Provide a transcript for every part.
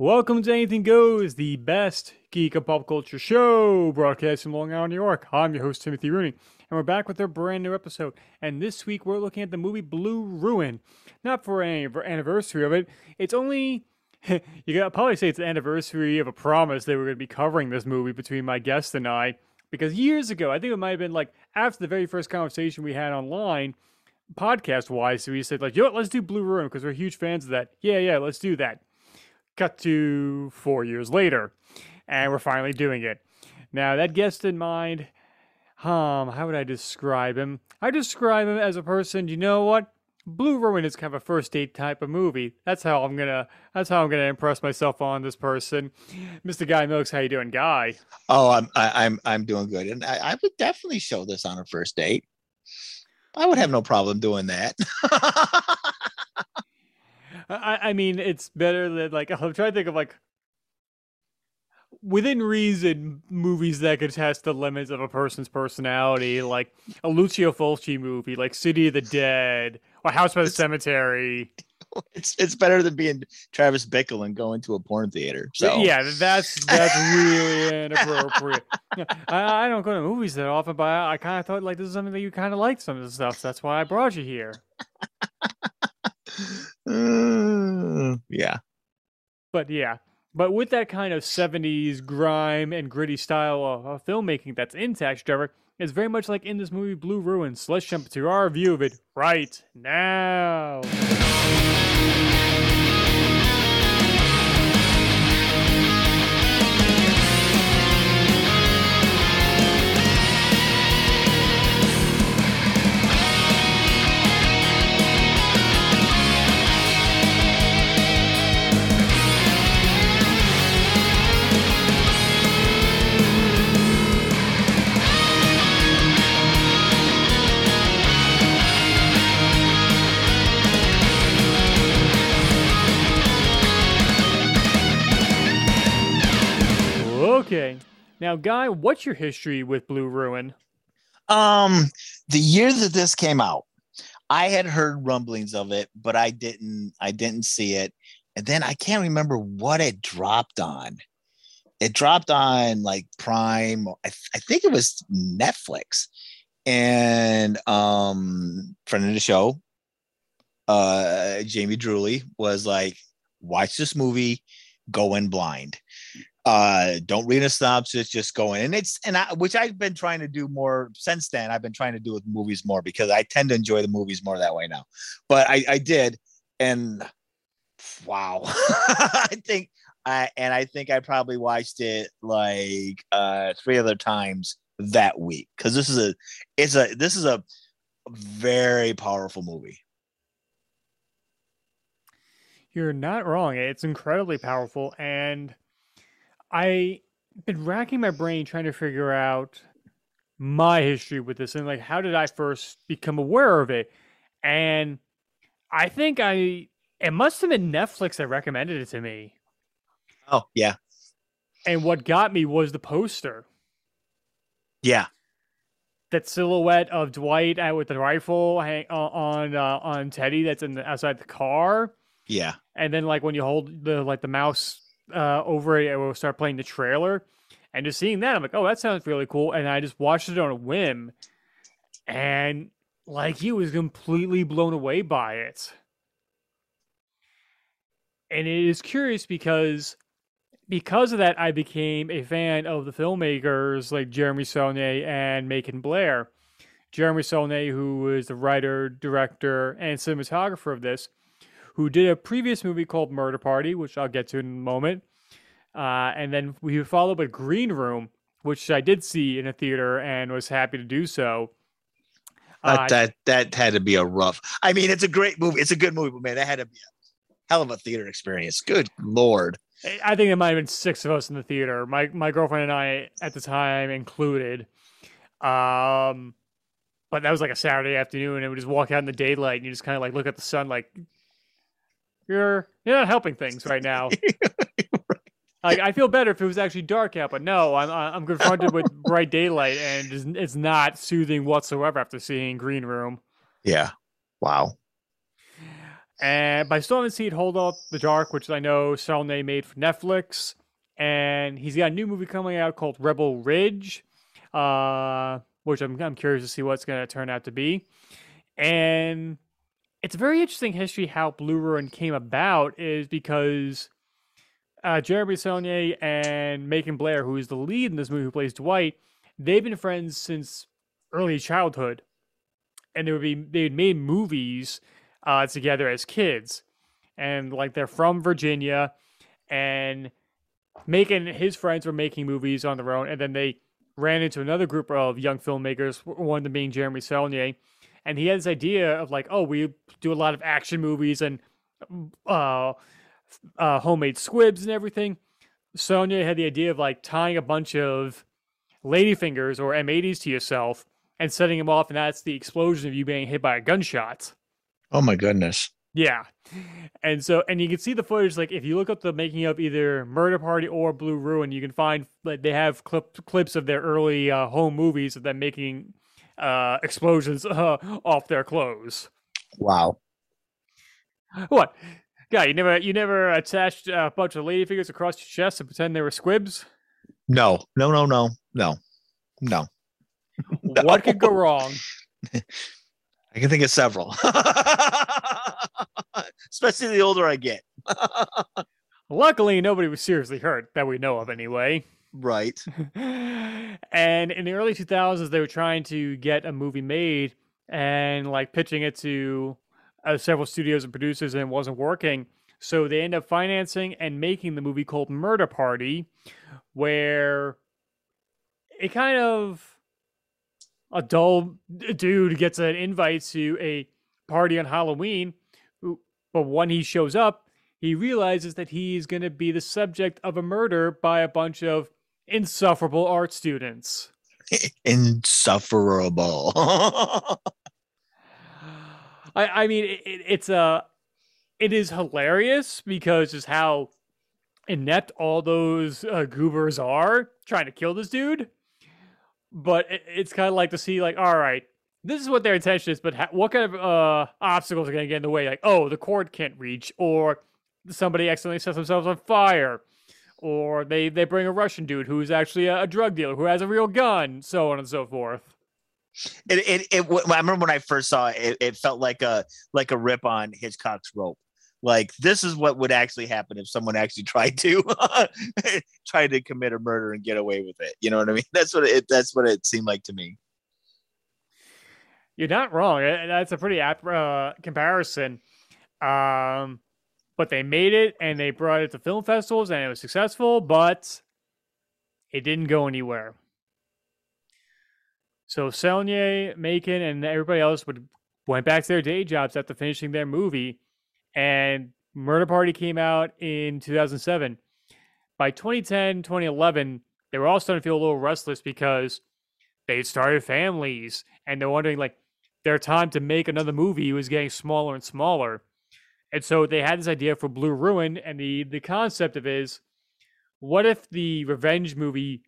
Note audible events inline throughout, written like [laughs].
Welcome to Anything Goes, the best geek and pop culture show, broadcasting from Long Island, New York. I'm your host, Timothy Rooney, and we're back with our brand new episode. And this week we're looking at the movie Blue Ruin. Not for an anniversary of it, it's only. [laughs] you gotta probably say it's the anniversary of a promise that we're to be covering this movie between my guest and I. Because years ago, I think it might have been like after the very first conversation we had online, podcast wise, so we said, like, yo, let's do Blue Ruin because we're huge fans of that. Yeah, yeah, let's do that cut to four years later, and we're finally doing it. Now, that guest in mind, um, how would I describe him? I describe him as a person, you know what? Blue Ruin is kind of a first date type of movie. That's how I'm gonna. That's how I'm gonna impress myself on this person, Mr. Guy Milks. How you doing, Guy? Oh, I'm I, am I'm doing good, and I, I would definitely show this on a first date. I would have no problem doing that. [laughs] I, I mean, it's better than like [laughs] I'm trying to think of like within reason movies that could test the limits of a person's personality, like a Lucio Fulci movie, like City of the Dead or House by the Cemetery. [laughs] It's it's better than being Travis Bickle and going to a porn theater. So yeah, that's that's really [laughs] inappropriate. I, I, don't go to movies that often, but I, I kind of thought like this is something that you kind of like some of the stuff. So that's why I brought you here. Uh, yeah. But yeah. But with that kind of 70s grime and gritty style of, filmmaking that's in Taxi Driver, it's very much like in this movie Blue Ruins. So let's jump to our view of it right now. Now, Guy, what's your history with Blue Ruin? Um, the year that this came out, I had heard rumblings of it, but I didn't I didn't see it. And then I can't remember what it dropped on. It dropped on like Prime. I, th- I think it was Netflix. And um friend of the show, uh Jamie Drewley was like, watch this movie, go in blind uh don't read a synopsis just go in. And it's and i which i've been trying to do more since then i've been trying to do with movies more because i tend to enjoy the movies more that way now. But i i did and wow. [laughs] I think i and i think i probably watched it like uh three other times that week. Because this is a it's a this is a very powerful movie. You're not wrong. It's incredibly powerful and I been racking my brain trying to figure out my history with this and like how did I first become aware of it? And I think I it must have been Netflix that recommended it to me. Oh, yeah. And what got me was the poster. Yeah. That silhouette of Dwight with the rifle hang, uh, on uh, on Teddy that's in the, outside the car. Yeah. And then like when you hold the like the mouse uh, over it, I will start playing the trailer, and just seeing that, I'm like, oh, that sounds really cool. And I just watched it on a whim, and like he was completely blown away by it. And it is curious because because of that, I became a fan of the filmmakers like Jeremy Saulnier and Macon Blair. Jeremy Saulnier, who is the writer, director, and cinematographer of this, who did a previous movie called Murder Party, which I'll get to in a moment. Uh, and then we followed up with Green Room, which I did see in a theater and was happy to do so. Uh, that that had to be a rough. I mean, it's a great movie. It's a good movie, but man, that had to be a hell of a theater experience. Good lord. I think there might have been six of us in the theater. My my girlfriend and I at the time included. Um, but that was like a Saturday afternoon, and we just walk out in the daylight, and you just kind of like look at the sun, like you're you're not helping things right now. [laughs] Like I feel better if it was actually dark out, but no, I'm I'm confronted with [laughs] bright daylight, and it's not soothing whatsoever after seeing Green Room. Yeah. Wow. And by haven't seen Hold Up the Dark, which I know Saulnier made for Netflix, and he's got a new movie coming out called Rebel Ridge, uh, which I'm I'm curious to see what's going to turn out to be. And it's a very interesting history how Blue Ruin came about is because uh, Jeremy Saulnier and Macon Blair, who is the lead in this movie, who plays Dwight, they've been friends since early childhood, and they would be they made movies uh, together as kids, and like they're from Virginia, and Macon his friends were making movies on their own, and then they ran into another group of young filmmakers, one of them being Jeremy Saulnier, and he had this idea of like, oh, we do a lot of action movies and uh, uh, homemade squibs and everything. Saulnier had the idea of like tying a bunch of ladyfingers or M80s to yourself and setting them off, and that's the explosion of you being hit by a gunshot. Oh my goodness. Yeah. And so, and you can see the footage. Like, if you look up the making of either Murder Party or Blue Ruin, you can find like they have clip, clips of their early uh, home movies of them making uh, explosions [laughs] uh, off their clothes. Wow. What? Guy, you never you never attached a bunch of ladyfingers across your chest and pretend they were squibs? No, no, no, no, no, no. no. [laughs] What could go wrong? [laughs] I can think of several, especially the older I get. Luckily, nobody was seriously hurt that we know of, anyway. Right. [laughs] and in the early 2000s, they were trying to get a movie made and like pitching it to uh, several studios and producers, and it wasn't working. So they end up financing and making the movie called Murder Party, where it kind of a dull dude gets an invite to a party on Halloween, but when he shows up, he realizes that he's going to be the subject of a murder by a bunch of insufferable art students. [laughs] Insufferable. [laughs] I, I mean, it, it's a, uh, it is hilarious because just how inept all those uh, goobers are trying to kill this dude but it, it's kind of like to see like all right this is what their intention is but ha- what kind of uh, obstacles are going to get in the way like oh the cord can't reach or somebody accidentally sets themselves on fire or they they bring a russian dude who's actually a, a drug dealer who has a real gun so on and so forth. It, it, it, I remember when I first saw it, it, felt like a like a rip on Hitchcock's rope. Like this is what would actually happen if someone actually [laughs] tried to [laughs] try to commit a murder and get away with it. You know what i mean? [laughs] That's what it that's what it seemed like to me. You're not wrong. That's a pretty apt uh, comparison. Um but they made it and they brought it to film festivals and it was successful but it didn't go anywhere so Saulnier, Macon, and everybody else would went back to their day jobs after finishing their movie and Murder Party came out in 2007. By 2010, 2011, they were all starting to feel a little restless because they had started families and they're wondering like their time to make another movie was getting smaller and smaller. And so they had this idea for Blue Ruin, and the the concept of is, what if the revenge movie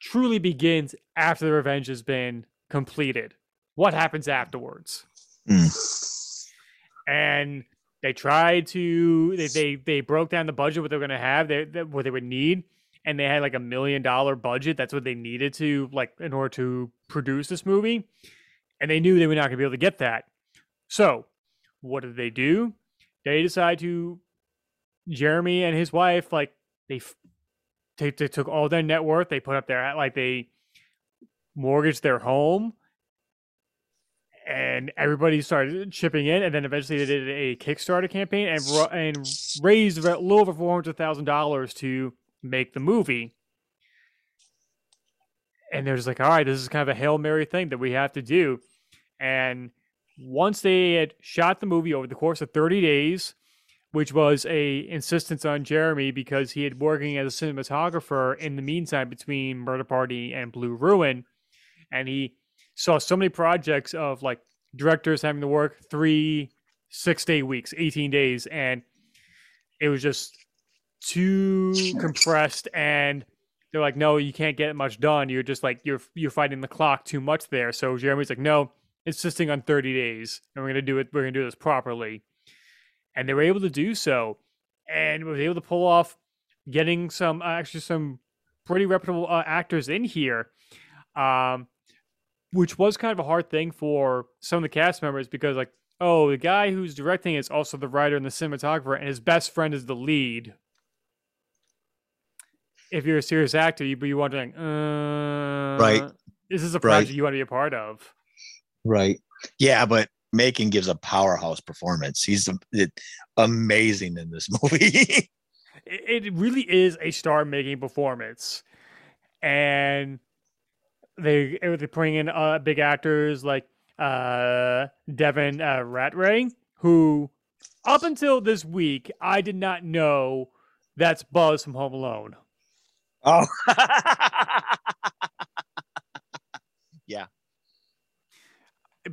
truly begins after the revenge has been completed? What happens afterwards? Mm. And they tried to they they, they broke down the budget what they're going to have they, they, what they would need and they had like a million dollar budget that's what they needed to like in order to produce this movie and they knew they were not going to be able to get that so what did they do they decide to jeremy and his wife like they they, they took all their net worth they put up their like they mortgaged their home and everybody started chipping in, and then eventually they did a Kickstarter campaign and and raised a little over four hundred thousand dollars to make the movie. And they're just like, all right, this is kind of a hail mary thing that we have to do. And once they had shot the movie over the course of thirty days, which was a insistence on Jeremy because he had working as a cinematographer in the meantime between Murder Party and Blue Ruin, and he saw so many projects of like directors having to work three, six day weeks, 18 days, and it was just too compressed and they're like, no, you can't get much done. You're just like you're you're fighting the clock too much there. So Jeremy's like, no, insisting on 30 days, and we're gonna do it. We're gonna do this properly. and they were able to do so, and was able to pull off getting some uh, actually some pretty reputable uh, actors in here, um, which was kind of a hard thing for some of the cast members because like oh the guy who's directing is also the writer and the cinematographer, and his best friend is the lead. If you're a serious actor, you'd be wondering, uh, Right. This is this a Right. project you want to be a part of? Right. Yeah, but Macon gives a powerhouse performance. He's amazing in this [laughs] movie. it, it really is a star making performance and they they bring in uh, big actors like uh devin uh, ratray who up until this week i did not know that's buzz from home alone oh. [laughs]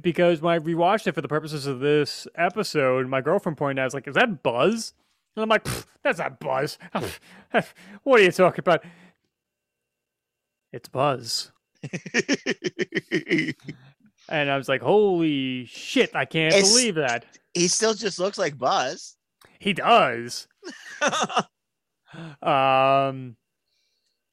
because when i rewatched it for the purposes of this episode my girlfriend pointed out I was like is that buzz and i'm like that's not buzz [laughs] what are you talking about it's buzz [laughs] And I was like, holy shit, I can't It's- believe that. he still just looks like Buzz. He does. [laughs] Um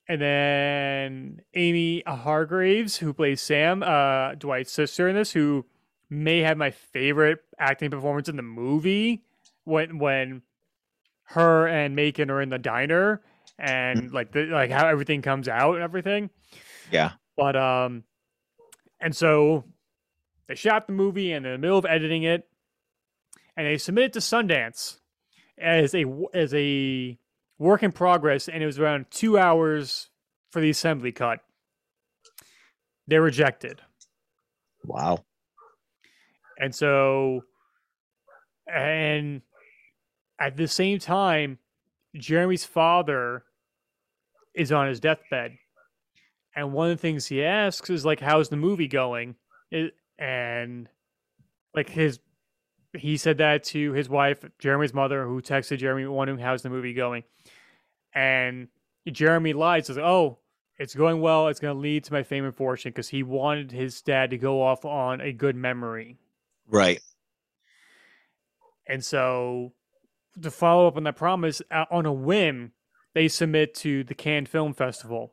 and then Amy Hargreaves, who plays Sam, uh, Dwight's sister in this, who may have my favorite acting performance in the movie when when her and Macon are in the diner and like the like how everything comes out and everything. Yeah. But um and so they shot the movie and in the middle of editing it and they submitted to Sundance as a as a work in progress and it was around 2 hours for the assembly cut. They rejected. wow. And so, and at the same time, Jeremy's father is on his deathbed. And one of the things he asks is, like, how's the movie going? It, and, like, his, he said that to his wife, Jeremy's mother, who texted Jeremy wondering how's the movie going. And Jeremy lied, says, oh, it's going well. It's going to lead to my fame and fortune because he wanted his dad to go off on a good memory. Right. And so, to follow up on that promise, uh, on a whim, they submit to the Cannes Film Festival.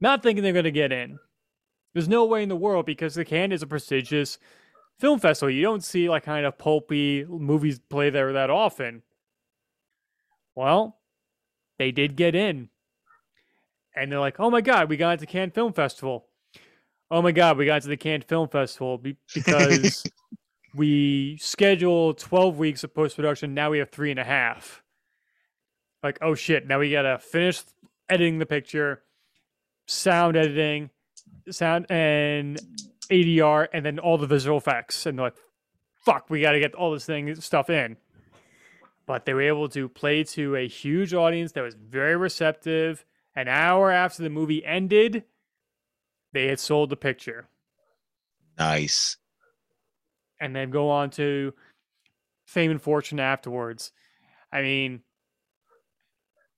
Not thinking they're going to get in. There's no way in the world because the Cannes is a prestigious film festival. You don't see like kind of pulpy movies play there that often. Well, they did get in. And they're like, oh my God, we got into Cannes Film Festival. Oh my God, we got to the Cannes Film Festival be- because [laughs] we scheduled 12 weeks of post production. Now we have three and a half. Like, oh shit, now we gotta finish editing the picture, sound editing, sound and ADR, and then all the visual effects. And like, fuck, we gotta get all this thing stuff in. But they were able to play to a huge audience that was very receptive. An hour after the movie ended, they had sold the picture Nice. and then go on to fame and fortune afterwards. I mean,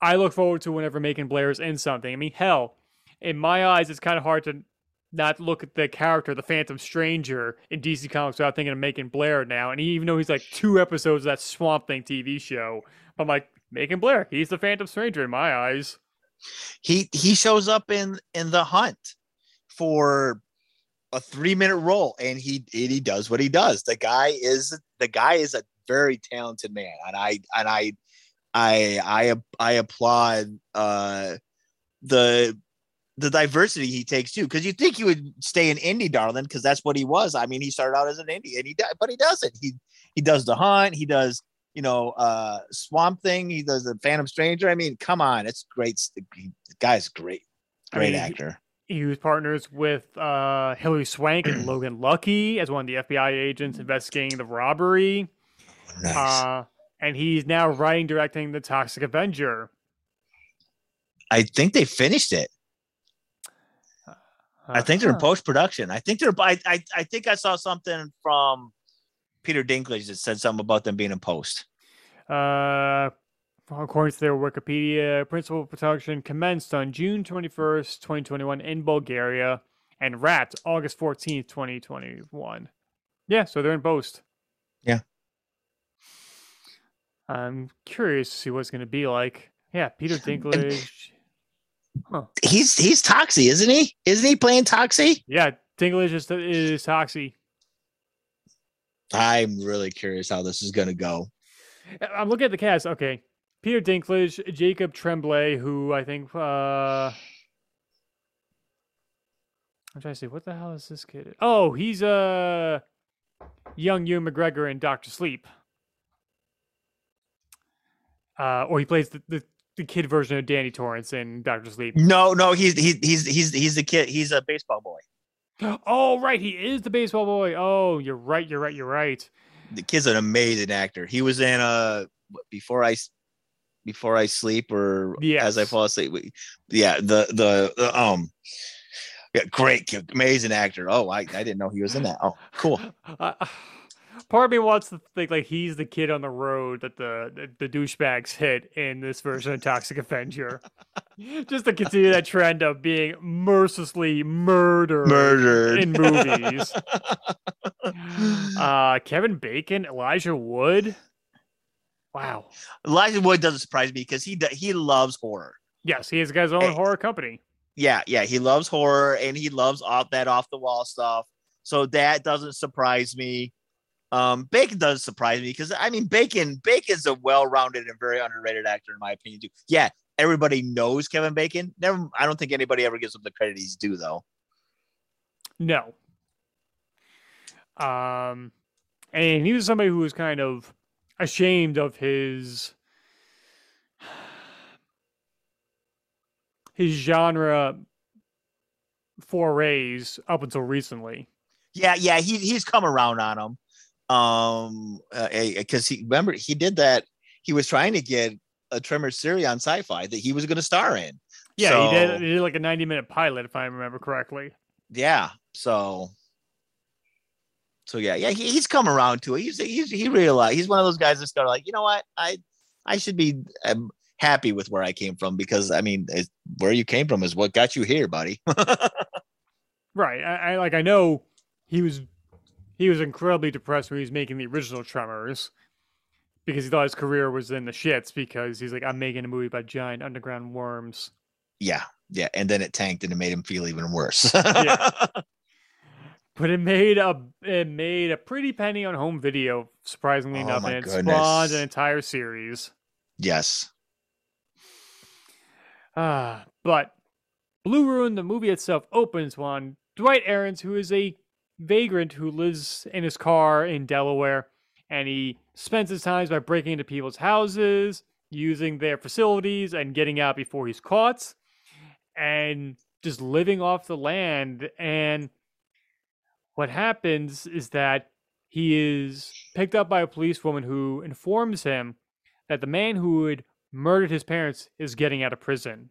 I look forward to whenever Macon Blair is in something. I mean, hell, in my eyes, it's kind of hard to not look at the character, the Phantom Stranger, in DC Comics without thinking of Macon Blair now. And even though he's like two episodes of that Swamp Thing TV show, I'm like, Macon Blair, he's the Phantom Stranger in my eyes. He he shows up in in the hunt for a three minute role and he and he does what he does. The guy is the guy is a very talented man and I and I I I I applaud uh the the diversity he takes too because you think he would stay in indie darling because that's what he was i mean he started out as an indie and he but he doesn't he he does the hunt he does you know uh swamp thing he does the phantom stranger i mean come on it's great he, the guy's great I great mean, actor He was partners with uh, Hilary Swank and [clears throat] Logan Lucky as one of the FBI agents investigating the robbery. nice. Uh, and he's now writing, directing The Toxic Avenger. i think they finished it i think they're in Uh-huh. post-production i think they're I, I i think i saw something from peter dinklage that said something about them being in post Uh, according to their Wikipedia, principal production commenced on June 21st, 2021 in Bulgaria and wrapped August 14th, 2021. Yeah, so they're in post. Yeah. I'm curious to see what it's going to be like. Yeah, Peter Dinklage. Huh. He's he's Toxie, isn't he? Isn't he playing Toxie? Yeah, Dinklage is, is Toxie. I'm really curious how this is going to go. I'm looking at the cast. Okay, Peter Dinklage, Jacob Tremblay, who I think. uh I'm trying to see what the hell is this kid? Oh, he's uh young Ewan McGregor in Doctor Sleep. Uh, or he plays the, the, the kid version of Danny Torrance in Doctor Sleep. No, no, he's he's he's he's he's the kid. He's a baseball boy. Oh, right, he is the baseball boy. Oh, you're right. You're right. You're right. The kid's an amazing actor. He was in uh before I before I sleep or Yes. as I fall asleep. Yeah, the the, the um yeah, great kid, amazing actor. Oh, I, I didn't know he was in that. Oh, cool. [laughs] Uh, part of me wants to think like he's the kid on the road that the the, the douchebags hit in this version of Toxic Avenger, just to continue that trend of being mercilessly murdered, Murdered. in movies. [laughs] uh, Kevin Bacon, Elijah Wood. Wow. Elijah Wood doesn't surprise me because he he loves horror. Yes, he has got his own Hey. horror company. Yeah, yeah, he loves horror and he loves off that off the wall stuff. So that doesn't surprise me. Um, Bacon does surprise me because I mean Bacon Bacon's a well-rounded and very underrated actor in my opinion too. Yeah, everybody knows Kevin Bacon. Never, I don't think anybody ever gives him the credit he's due though. No. Um, and he was somebody who was kind of ashamed of his his genre forays up until recently. Yeah, yeah, he he's come around on him. Um, because he remember he did that. He was trying to get a Tremor series on Sci-Fi that he was going to star in. Yeah, he did. He did like a ninety-minute pilot, if I remember correctly. yeah so so yeah yeah he, he's come around to it he's he's he realized he's one of those guys that started like you know what i i should be um, happy with where i came from because i mean it's, where you came from is what got you here buddy [laughs] Right. I, I like. I know he was he was incredibly depressed when he was making the original Tremors because he thought his career was in the shits because he's like, I'm making a movie about giant underground worms. yeah yeah and then it tanked and it made him feel even worse [laughs] Yeah. But it made a it made a pretty penny on home video, surprisingly Oh enough, and it goodness. spawned an entire series. yes Ah, but Blue Ruin, the movie itself, opens on Dwight Aarons, who is a vagrant who lives in his car in Delaware, and he spends his times by breaking into people's houses, using their facilities, and getting out before he's caught, and just living off the land. And what happens is that he is picked up by a policewoman who informs him that the man who had murdered his parents is getting out of prison.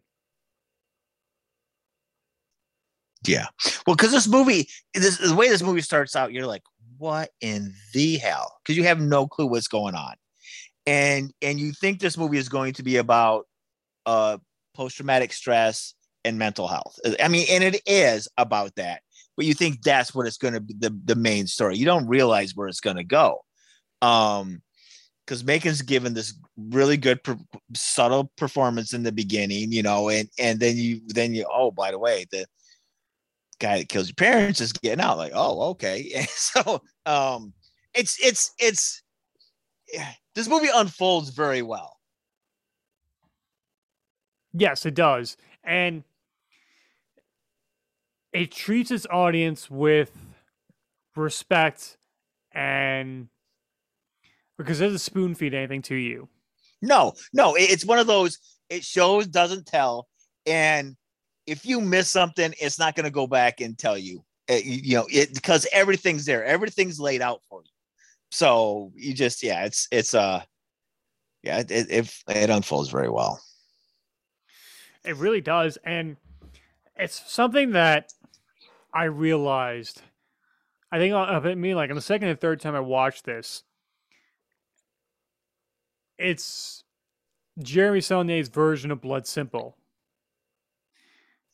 Yeah. Well because this movie this the way this movie starts out you're like what in the hell? Because you have no clue what's going on. And and you think this movie is going to be about uh post-traumatic stress and mental health. I mean and it is about that but you think that's what it's going to be the, the main story. You don't realize where it's going to go. Um because Macon's given this really good per- subtle performance in the beginning, you know, and and then you then you oh by the way the guy that kills your parents is getting out like oh okay [laughs] and so um it's it's it's yeah, this movie unfolds very well Yes, it does. And it treats its audience with respect and because it doesn't spoon feed anything to you. no no it's one of those it shows doesn't tell and if you miss something it's not going to go back and tell you Uh, you, you know it because everything's there everything's laid out for you so you just yeah it's it's uh yeah it it, it, it unfolds very well It really does. And it's something that I realized, I think of it me like on the second and third time I watched this, it's Jeremy Saulnier's version of Blood Simple.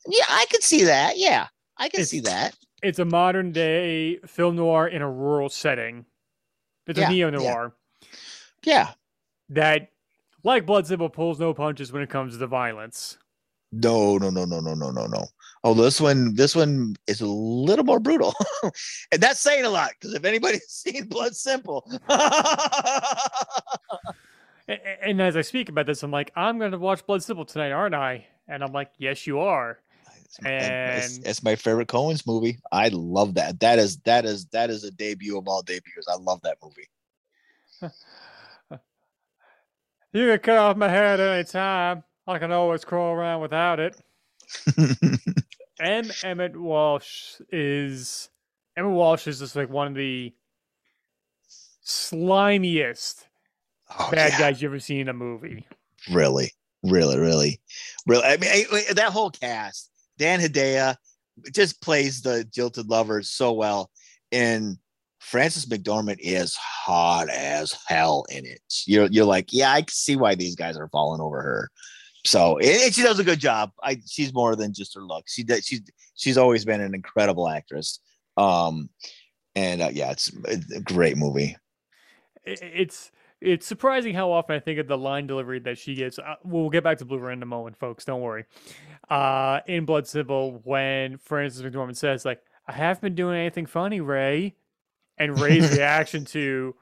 Yeah i could see that yeah i can It's- see that it's a modern day film noir in a rural setting. It's Yeah, a neo noir. yeah that, like Blood Simple, pulls no punches when it comes to the violence. No, no, no, no, no, no, no, no. Oh, this one, this one is a little more brutal, [laughs] and that's saying a lot because if anybody's [laughs] seen Blood Simple, [laughs] and, and as I speak about this, I'm like, I'm going to watch Blood Simple tonight, aren't I? And I'm like, yes, you are. It's my, it's, it's my favorite Coen's movie. I love that. That is that is that is a debut of all debuts. I love that movie. [laughs] You can cut off my head any time. I can always crawl around without it. [laughs] M. Emmett Walsh is Emmett Walsh is just like one of the slimiest Oh, bad yeah. guys you ever seen in a movie. really, really, really, really. I mean, I- I- that whole cast, Dan Hedaya just plays the jilted lovers so well, and Frances McDormand is hot as hell in it. You're you're like, yeah, I can see why these guys are falling over her. So and she does a good job. I she's more than just her look. She does. She's she's always been an incredible actress. Um, and uh, yeah, it's a great movie. It's it's surprising how often I think of the line delivery that she gives. Uh, we'll get back to Blue in a moment, folks. Don't worry. Uh, in Blood Simple, when Frances McDormand says, "Like I haven't been doing anything funny, Ray," and Ray's [laughs] reaction to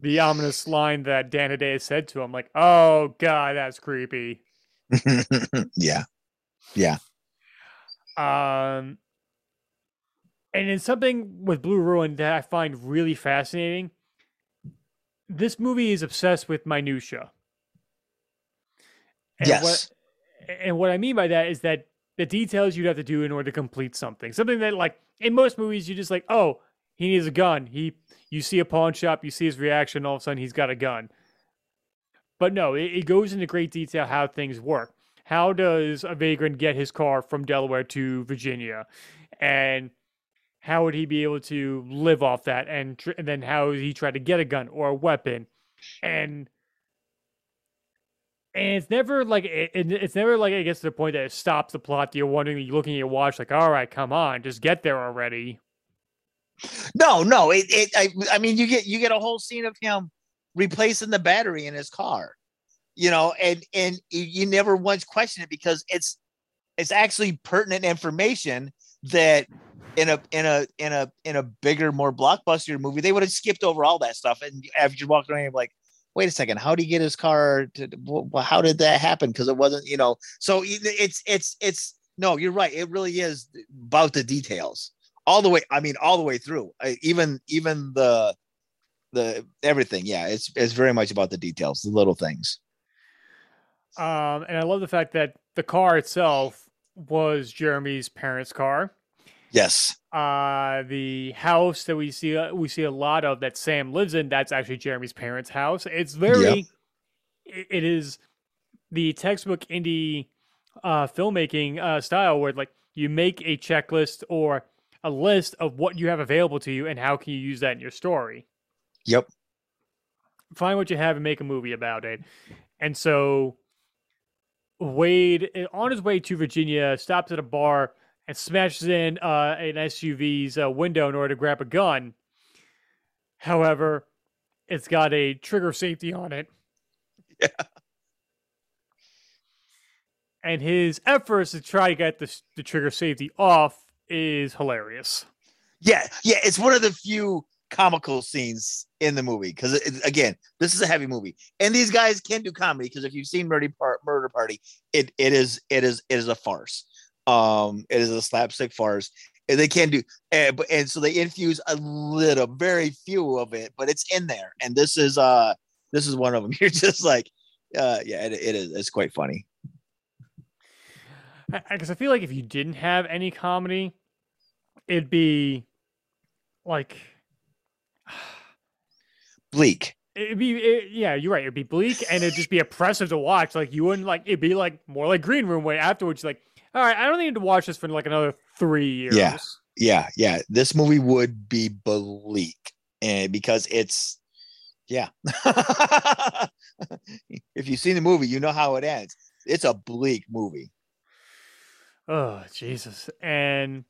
the ominous line that Dan Hedaya said to him, like, "Oh God, that's creepy." [laughs] yeah, yeah. Um, and it's something with Blue Ruin that I find really fascinating. This movie is obsessed with minutia. And yes. What, and what I mean by that is that the details you'd have to do in order to complete something. Something that, like, in most movies, you just like, oh, he needs a gun. He, you see a pawn shop, you see his reaction, all of a sudden he's got a gun. But no, it, it goes into great detail how things work. How does a vagrant get his car from Delaware to Virginia, and how would he be able to live off that? And, tr- and then how would he try to get a gun or a weapon, and and it's never like it, it- it's never like it gets to the point that it stops the plot. That you're wondering, you're looking at your watch, like, all right, come on, just get there already. No, no. It, it I, I mean, you get you get a whole scene of him replacing the battery in his car, you know, and and you never once question it because it's it's actually pertinent information that in a in a in a in a bigger, more blockbuster movie they would have skipped over all that stuff. And after you walk around, you're like, wait a second, how did he get his car? To, well, how did that happen? Because it wasn't, you know. So it's it's it's no, you're right. It really is about the details all the way i mean all the way through I, even even the the everything yeah it's it's very much about the details the little things Um, and I love the fact that the car itself was Jeremy's parents' car. Yes Uh, the house that we see uh, we see a lot of that Sam lives in. That's actually Jeremy's parents' house. It's very, it, it is the textbook indie uh, filmmaking uh, style where like you make a checklist or a list of what you have available to you and how can you use that in your story. yep find what you have and make a movie about it. And so Wade, eh, on his way to Virginia, stops at a bar and smashes in uh, an SUV's uh, window in order to grab a gun. However, it's got a trigger safety on it. [laughs] Yeah. And his efforts to try to get the, the trigger safety off is hilarious. yeah yeah it's one of the few comical scenes in the movie because again this is a heavy movie and these guys can do comedy because if you've seen murder, Par- murder party it it is it is it is a farce um it is a slapstick farce and they can do and, and so they infuse a little very few of it but it's in there and this is uh this is one of them [laughs] you're just like uh yeah it, it is it's quite funny Because I feel like if you didn't have any comedy, it'd be like [sighs] bleak it'd be it, yeah, you're right. It'd be bleak and it'd just be oppressive to watch. Like you wouldn't like it'd be like more like Green Room way afterwards. Like, all right, I don't need to watch this for like another three years. Yeah. yeah yeah this movie would be bleak and because it's yeah [laughs] if you've seen the movie you know how it ends it's a bleak movie Oh Jesus! And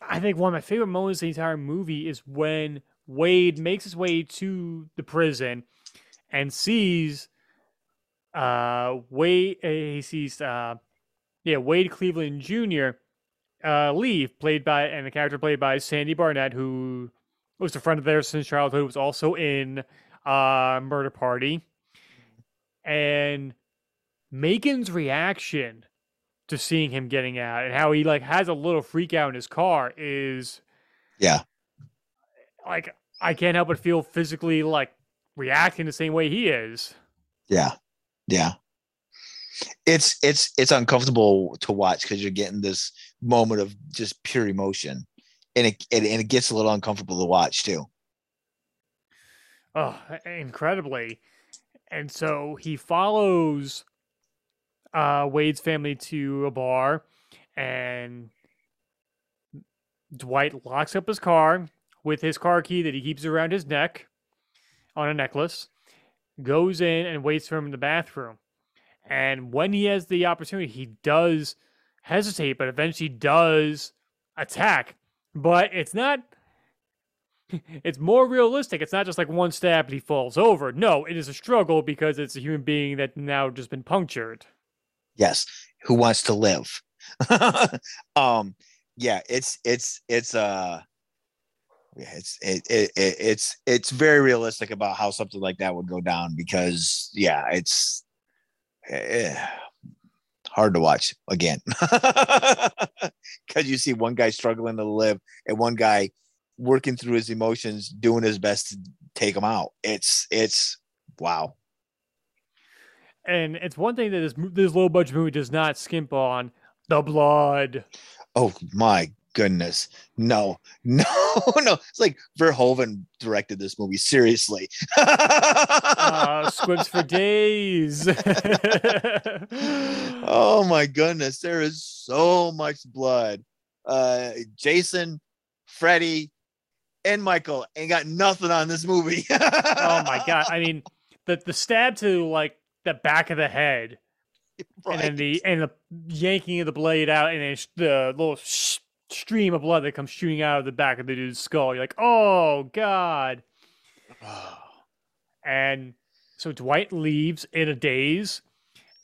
I think one of my favorite moments in the entire movie is when Wade makes his way to the prison, and sees uh Wade he sees uh yeah Wade Cleveland Jr. uh leave played by and the character played by Sandy Barnett who was a friend of theirs since childhood was also in uh Murder Party and Macon's reaction to seeing him getting out and how he like has a little freak out in his car is Yeah. like I can't help but feel physically like reacting the same way he is. Yeah. Yeah. It's it's it's uncomfortable to watch because you're getting this moment of just pure emotion. And it, and and it gets a little uncomfortable to watch too. Oh, incredibly. And so he follows uh, Wade's family to a bar, and Dwight locks up his car with his car key that he keeps around his neck on a necklace, goes in and waits for him in the bathroom. And when he has the opportunity, he does hesitate, but eventually does attack. But it's not [laughs] it's more realistic. It's not just like one stab and he falls over. No, it is a struggle because it's a human being that now just been punctured. Yes. Who wants to live? [laughs] um, yeah, it's it's it's uh yeah, it's it, it, it it's it's very realistic about how something like that would go down because yeah, it's eh, hard to watch again [laughs] because you see one guy struggling to live and one guy working through his emotions, doing his best to take him out. It's it's wow. And it's one thing that this this low budget movie does not skimp on the blood. Oh my goodness. No, [laughs] no, no. It's like Verhoeven directed this movie. Seriously. uh, [laughs] squibs for days. [laughs] oh my goodness. There is so much blood. Uh, Jason, Freddy, and Michael ain't got nothing on this movie. oh my god! I mean, the the stab to like the back of the head, right. and then the and the yanking of the blade out, and then the little sh- stream of blood that comes shooting out of the back of the dude's skull. You're like, oh god! [sighs] and so Dwight leaves in a daze,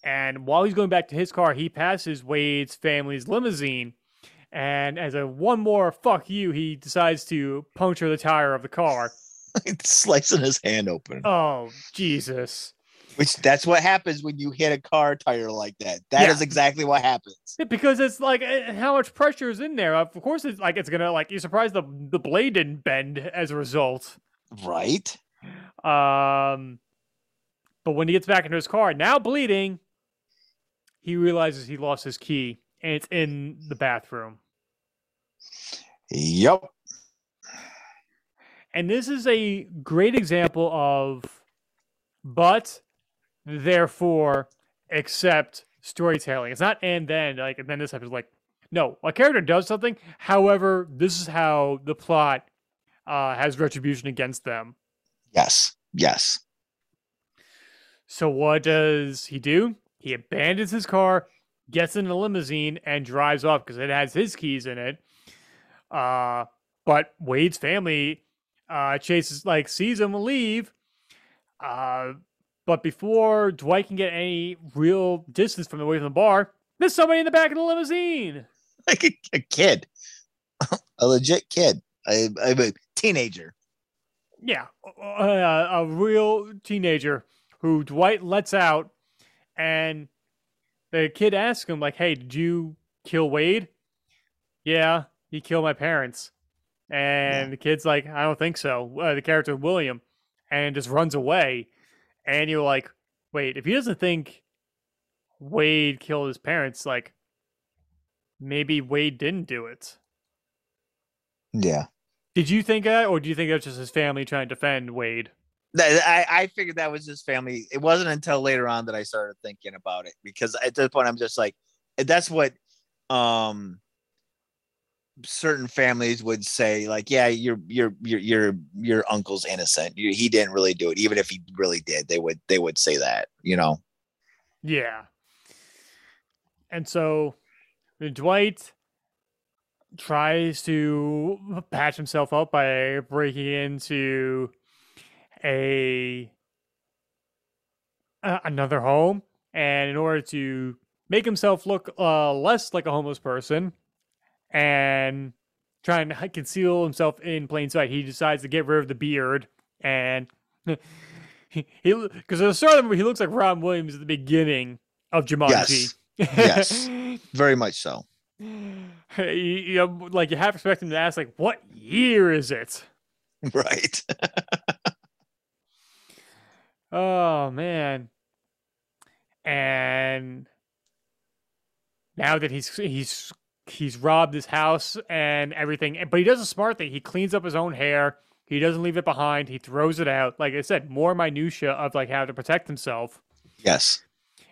and while he's going back to his car, he passes Wade's family's limousine and as a one more fuck you, he decides to puncture the tire of the car. [laughs] Slicing his hand open. Oh, Jesus. Which that's what happens when you hit a car tire like that. That yeah. is exactly what happens. Because it's like eh, how much pressure is in there. Of course, it's like it's gonna like you're surprised the the blade didn't bend as a result. Right. Um. But when he gets back into his car, now bleeding, he realizes he lost his key, and it's in the bathroom. Yep. And this is a great example of but therefore except storytelling. It's not and then like and then this happens like no, a character does something. However, this is how the plot uh, has retribution against them. Yes. Yes. So what does he do? He abandons his car, gets in a limousine, and drives off because it has his keys in it. Uh, but Wade's family uh, chases like sees him leave. Uh, but before Dwight can get any real distance from away from the bar, there's somebody in the back of the limousine. [laughs] Like a, a kid, [laughs] a legit kid, a, a teenager. Yeah, a, a real teenager who Dwight lets out, and the kid asks him like, "Hey, did you kill Wade?" Yeah he killed my parents. And yeah. the kid's like, I don't think so. Uh, the character William, and just runs away. And you're like, wait, if he doesn't think Wade killed his parents, like maybe Wade didn't do it. Yeah. Did you think that, or do you think that's just his family trying to defend Wade? I, I figured that was his family. It wasn't until later on that I started thinking about it because at this point I'm just like, that's what um certain families would say like yeah your your your your your uncle's innocent. He didn't really do it even if he really did they would they would say that you know? Yeah. And so dwight tries to patch himself up by breaking into a another home, and in order to make himself look uh, less like a homeless person and trying to conceal himself in plain sight, he decides to get rid of the beard and [laughs] he because at the start of the movie he looks like Robin Williams at the beginning of Jumanji. Yes, yes, [laughs] very much so. you, you know, like you have to expect him to ask, like, "What year is it?" [laughs] Right. oh man. And now that he's he's he's robbed his house and everything, but he does a smart thing. He cleans up his own hair. He doesn't leave it behind. He throws it out. Like I said, more minutia of like how to protect himself. Yes.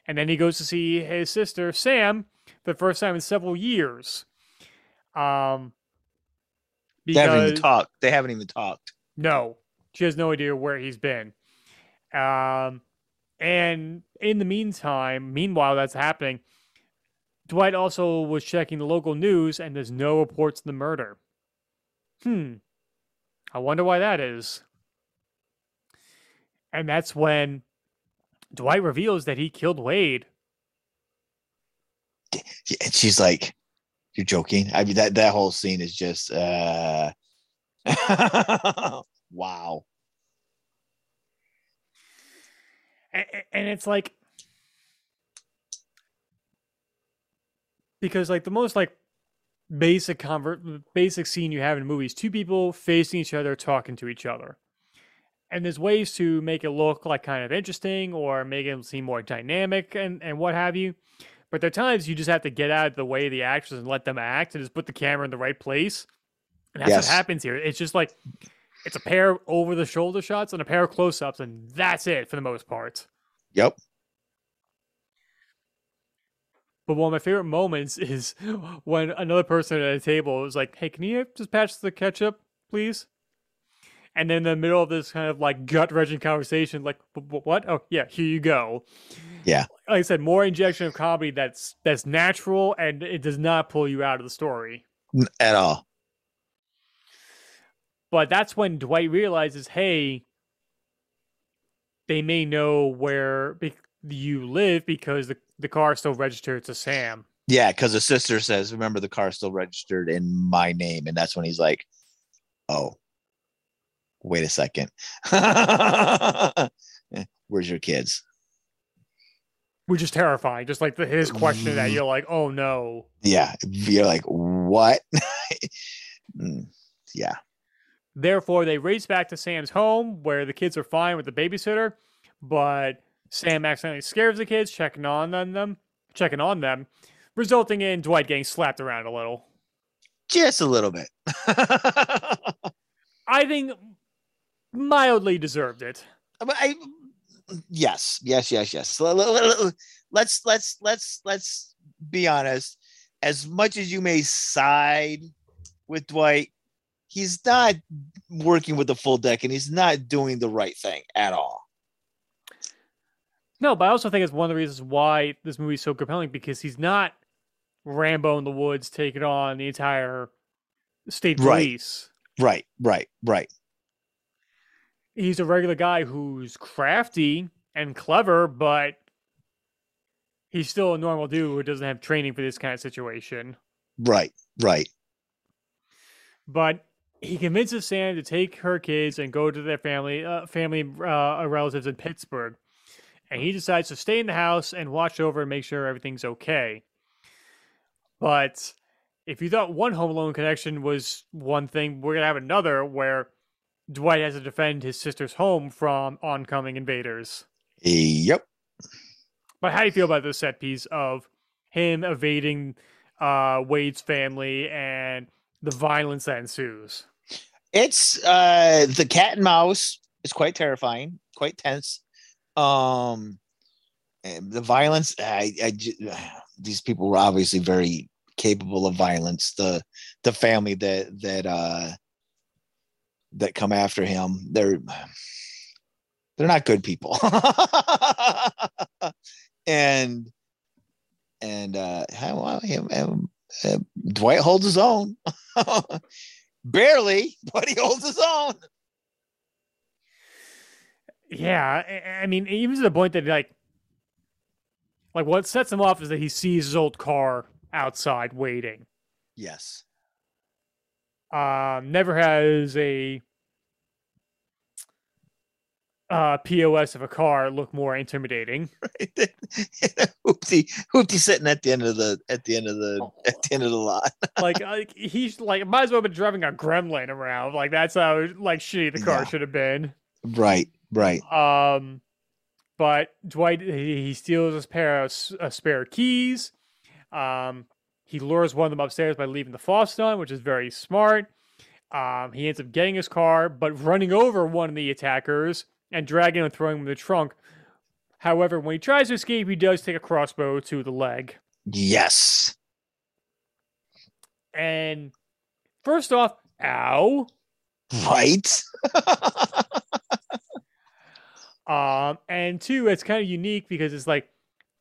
And then he goes to see his sister Sam for the first time in several years. Um, because, they haven't even talked. They haven't even talked. No, she has no idea where he's been. Um, and in the meantime, meanwhile, that's happening. Dwight also was checking the local news, and there's no reports of the murder. Hmm. I wonder why that is. And that's when Dwight reveals that he killed Wade. And she's like, You're joking? I mean that that whole scene is just uh [laughs] wow. And, and it's like because like the most like basic convert basic scene you have in movies two people facing each other talking to each other and there's ways to make it look like kind of interesting or make it seem more dynamic and, and what have you. But there are times you just have to get out of the way of the actors and let them act and just put the camera in the right place. And that's yes. what happens here. It's just like it's a pair over the shoulder shots and a pair of close ups, and that's it for the most part. Yep. But one of my favorite moments [laughs] is when another person at a table was like, Hey, can you just patch the ketchup, please? and then in the middle of this kind of like gut wrenching conversation, like what? Oh yeah, here you go. Yeah, like I said, more injection of comedy that's that's natural and it does not pull you out of the story at all. But that's when Dwight realizes, hey, they may know where you live because the the car is still registered to Sam. Yeah, because the sister says, "Remember, the car is still registered in my name," and that's when he's like, "Oh." wait a second. [laughs] Where's your kids? Which is terrifying. Just like the, his question that you're like, oh no. Yeah. You're like, what? [laughs] Mm, yeah. Therefore, they race back to Sam's home where the kids are fine with the babysitter, but Sam accidentally scares the kids, checking on them, checking on them, resulting in Dwight getting slapped around a little. Just a little bit. [laughs] I think mildly deserved it. I, yes, yes, yes, yes. Let's let's let's let's be honest. As much as you may side with Dwight, he's not working with the full deck, and he's not doing the right thing at all. No, but I also think it's one of the reasons why this movie is so compelling because he's not Rambo in the woods taking on the entire state police. Right, right, right he's a regular guy who's crafty and clever, but he's still a normal dude who doesn't have training for this kind of situation. Right, right. But he convinces Sam to take her kids and go to their family, uh, family uh, relatives in Pittsburgh, and he decides to stay in the house and watch over and make sure everything's okay. But if you thought one Home Alone connection was one thing, we're gonna have another where Dwight has to defend his sister's home from oncoming invaders. Yep. But how do you feel about this set piece of him evading uh, Wade's family and the violence that ensues? It's uh, the cat and mouse is quite terrifying, quite tense. Um, the violence, I, I, these people were obviously very capable of violence. The the family that that uh, that come after him they're they're not good people. [laughs] And and uh well, him, him, dwight holds his own. [laughs] Barely but he holds his own yeah i mean even to the point that like like what sets him off is that he sees his old car outside waiting. Yes. Um, never has a uh, POS of a car look more intimidating. Right. [laughs] hoopty, hoopty sitting at the end of the at the end of the Oh. at the end of the lot. [laughs] like, like he's like might as well have been driving a gremlin around. Like that's how like shitty the car Yeah. should have been. Right. Right. Um, but Dwight he, steals his pair of uh, spare keys. Um, he lures one of them upstairs by leaving the faucet on, which is very smart. Um, he ends up getting his car, but running over one of the attackers and dragging and throwing him in the trunk. However, when he tries to escape, he does take a crossbow to the leg. Yes. And first off, ow. Right. [laughs] Um, and two, it's kind of unique because it's like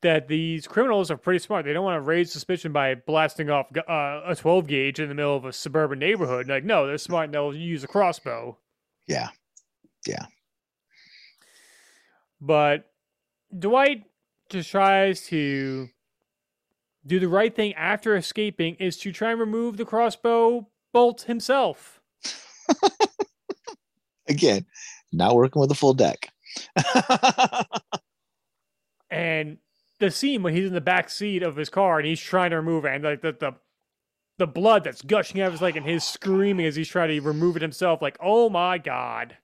that these criminals are pretty smart. They don't want to raise suspicion by blasting off uh, a 12 gauge in the middle of a suburban neighborhood. Like, no, they're smart and they'll use a crossbow. Yeah. Yeah. But Dwight just tries to do the right thing after escaping is to try and remove the crossbow bolt himself. [laughs] Again, not working with a full deck. [laughs] And the scene when he's in the back seat of his car and he's trying to remove it, and like the the, the blood that's gushing out of his leg, and his screaming as he's trying to remove it himself, like, oh my god.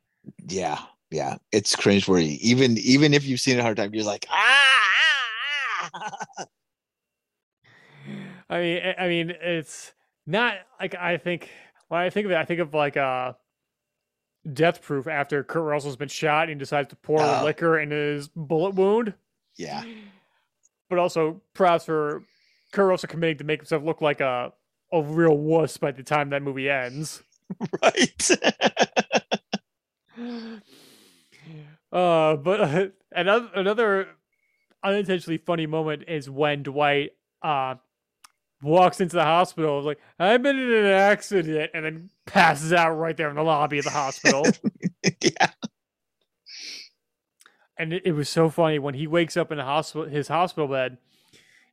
yeah. Yeah. It's cringeworthy. Even even if you've seen it a hard time, you're like, ah, ah, ah." I mean, I- I mean, it's not like I think when I think of it, I think of like uh death proof after Kurt Russell's been shot and he decides to pour Oh. liquor in his bullet wound. Yeah. But also props for Kurt Russell committing to make himself look like a a real wuss by the time that movie ends. [laughs] Right. [laughs] Uh, but uh, [laughs] another another unintentionally funny moment is when Dwight uh walks into the hospital like I've been in an accident and then passes out right there in the lobby of the hospital. [laughs] yeah. and it, it was so funny when he wakes up in the hospital his hospital bed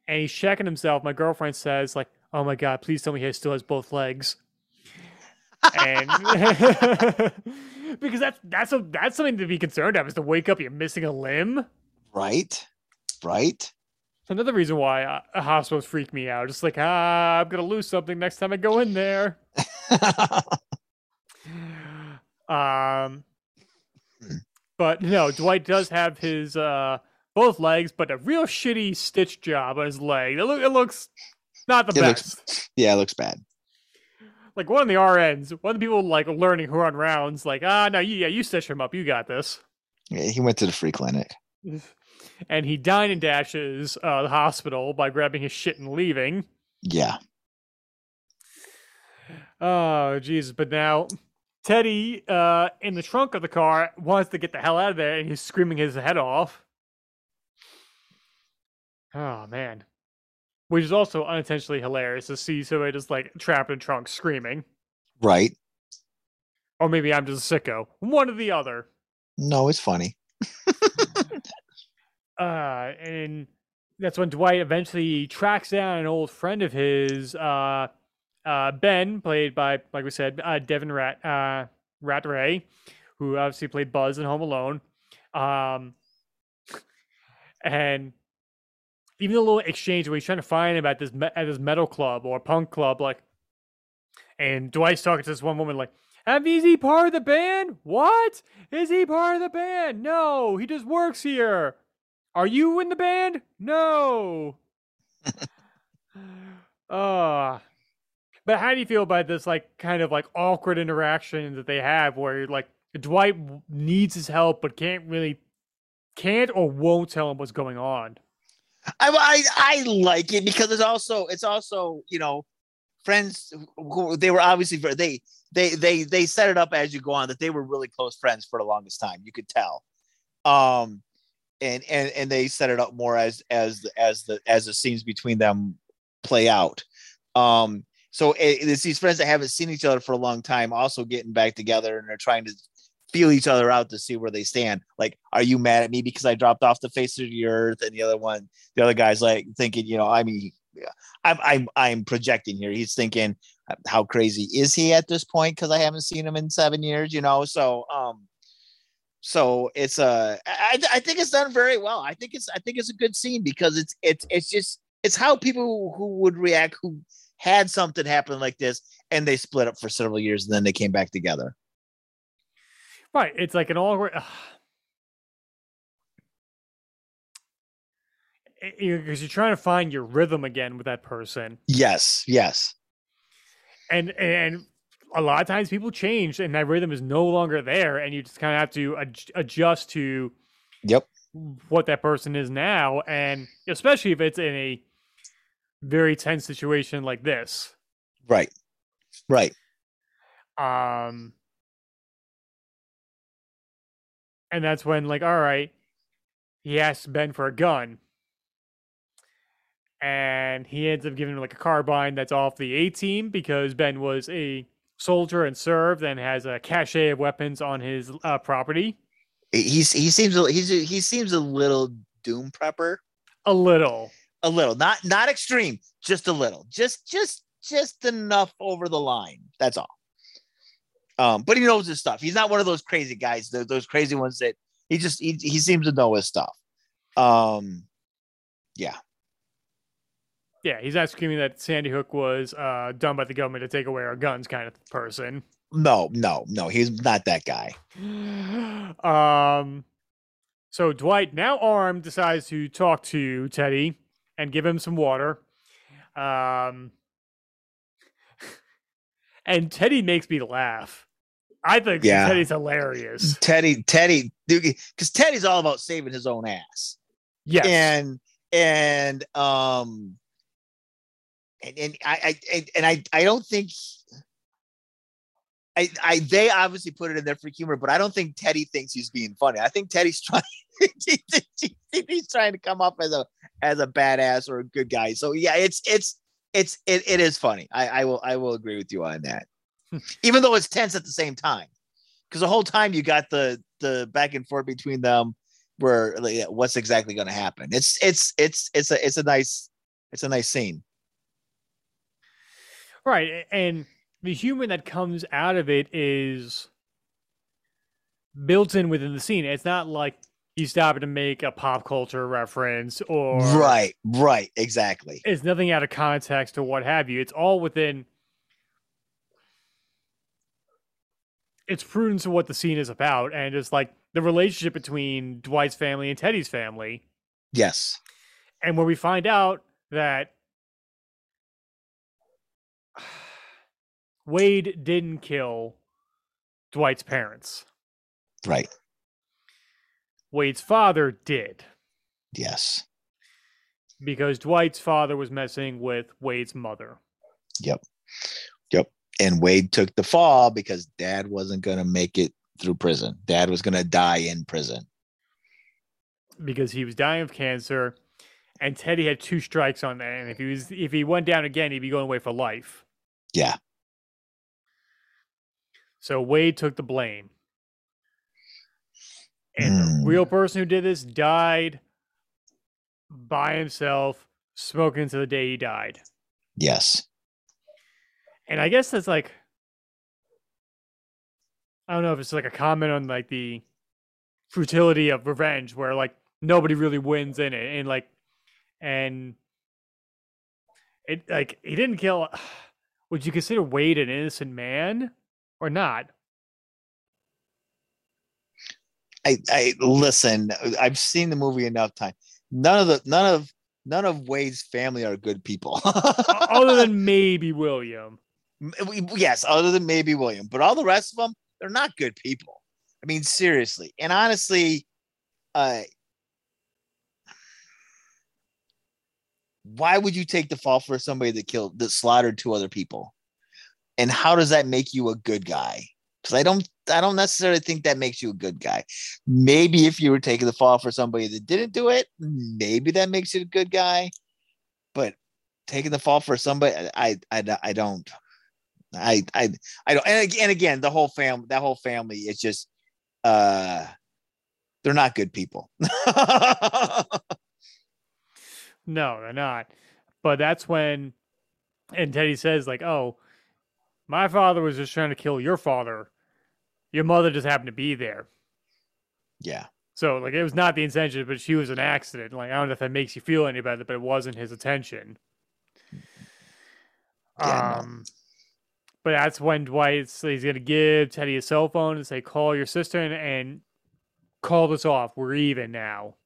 and he's checking himself. My girlfriend says like, "Oh my god, please tell me he still has both legs." and [laughs] because that's that's a, that's something to be concerned of is to wake up you're missing a limb. Right. Right. Another reason why uh, hospitals freak me out. Just like ah, I'm gonna lose something next time I go in there. [laughs] Um, Hmm. but no, Dwight does have his uh both legs, but a real shitty stitch job on his leg. It, look, it looks not the It best. looks- yeah, it looks bad. like one of the RNs, one of the people like learning who are on rounds, like ah, no, you, yeah, you stitch him up, you got this. Yeah, he went to the free clinic. [laughs] And he dine and dashes uh, the hospital by grabbing his shit and leaving. Yeah. Oh, Jesus. But now Teddy, uh, in the trunk of the car, wants to get the hell out of there and he's screaming his head off. Oh, man. Which is also unintentionally hilarious to see somebody just like trapped in a trunk screaming. Right. Or maybe I'm just a sicko. One or the other. No, it's funny. [laughs] Uh, and that's when Dwight eventually tracks down an old friend of his, uh, uh, Ben, played by, like we said, uh, Devin Rat, uh, Ratray, who obviously played Buzz in Home Alone. Um, and even a little exchange where he's trying to find him at this me- at this metal club or punk club, like, and Dwight's talking to this one woman, like, "And is he part of the band? What? Is he part of the band? No, he just works here. Are you in the band? No. uh [laughs] but how do you feel about this like kind of like awkward interaction that they have where like Dwight needs his help but can't really can't or won't tell him what's going on? I, I I like it because it's also it's also you know friends who they were obviously they they they they set it up as you go on that they were really close friends for the longest time you could tell um and and and they set it up more as as as the as the scenes between them play out um so it, it's these friends that haven't seen each other for a long time also getting back together and they're trying to feel each other out to see where they stand. Like, are you mad at me because I dropped off the face of the earth? And the other one, the other guy's like thinking, you know, I mean, I'm I'm I'm projecting here. He's thinking, how crazy is he at this point? Because I haven't seen him in seven years, you know. So um, so it's uh, a I, I think it's done very well. I think it's I think it's a good scene because it's it's it's just it's how people who would react who had something happen like this and they split up for several years and then they came back together. Right. It's like an all because you're trying to find your rhythm again with that person. Yes, yes. And and a lot of times people change and that rhythm is no longer there and you just kind of have to ad- adjust to yep. what that person is now. And especially if it's in a very tense situation like this. Right. Right. Um and that's when like all right he asks ben for a gun. And he ends up giving him like a carbine that's off the A team because Ben was a soldier and served and has a cache of weapons on his uh, property. He's he seems he's he seems a little doom prepper. A little. A little. Not not extreme, just a little. Just just just enough over the line. That's all. Um, but he knows his stuff. He's not one of those crazy guys, those, those crazy ones that he just he, he seems to know his stuff. Um yeah. Yeah, he's not screaming that Sandy Hook was uh, done by the government to take away our guns kind of person. No, no, no, he's not that guy. [sighs] um, so Dwight, now armed, decides to talk to Teddy and give him some water. Um, [laughs] and Teddy makes me laugh. I think yeah. Teddy's hilarious. Teddy, Teddy, because Teddy's all about saving his own ass. Yeah, and and um and, and I, I and I I don't think I, I they obviously put it in there for humor, but I don't think Teddy thinks he's being funny. I think Teddy's [laughs] trying he's trying to come up as a as a badass or a good guy. So yeah, it's it's it's it, it is funny. I, I will I will agree with you on that. [laughs] Even though it's tense at the same time. Because the whole time you got the the back and forth between them where like, what's exactly going to happen. It's it's it's it's a it's a nice it's a nice scene. Right. And the human that comes out of it is built in within the scene. It's not like he's stopping to make a pop culture reference or Right, right, exactly. It's nothing out of context or what have you. It's all within it's prudence to what the scene is about and it's like the relationship between Dwight's family and Teddy's family. Yes. And where we find out that Wade didn't kill Dwight's parents. Right. Wade's father did. Yes. Because Dwight's father was messing with Wade's mother. Yep. Yep. And Wade took the fall because dad wasn't going to make it through prison. Dad was going to die in prison. Because he was dying of cancer and Teddy had two strikes on that and if he was if he went down again he'd be going away for life. Yeah. So Wade took the blame. And mm. the hmm. real person who did this died by himself, smoking to the day he died. Yes. And I guess that's like I don't know if it's like a comment on like the futility of revenge where like nobody really wins in it and like and it like he didn't kill [sighs] would you consider Wade an innocent man? Or not? I, I listen. I've seen the movie enough time. None of the none of none of Wade's family are good people. [laughs] other than maybe William. Yes, other than maybe William, but all the rest of them, they're not good people. I mean, seriously. And honestly, uh, why would you take the fall for somebody that killed that slaughtered two other people? And how does that make you a good guy because i don't i don't necessarily think that makes you a good guy maybe if you were taking the fall for somebody that didn't do it maybe that makes you a good guy but taking the fall for somebody i i, I don't I, I I don't and again, again the whole family that whole family is just uh they're not good people. [laughs] No, they're not. But that's when, and Teddy says, like, oh, my father was just trying to kill your father. Your mother just happened to be there. yeah. So, like, it was not the intention, but she was an accident. Like, I don't know if that makes you feel any better, but it wasn't his intention. Yeah, no. um, but that's when Dwight's he's gonna give Teddy a cell phone and say, "Call your sister and, and call this off. We're even now."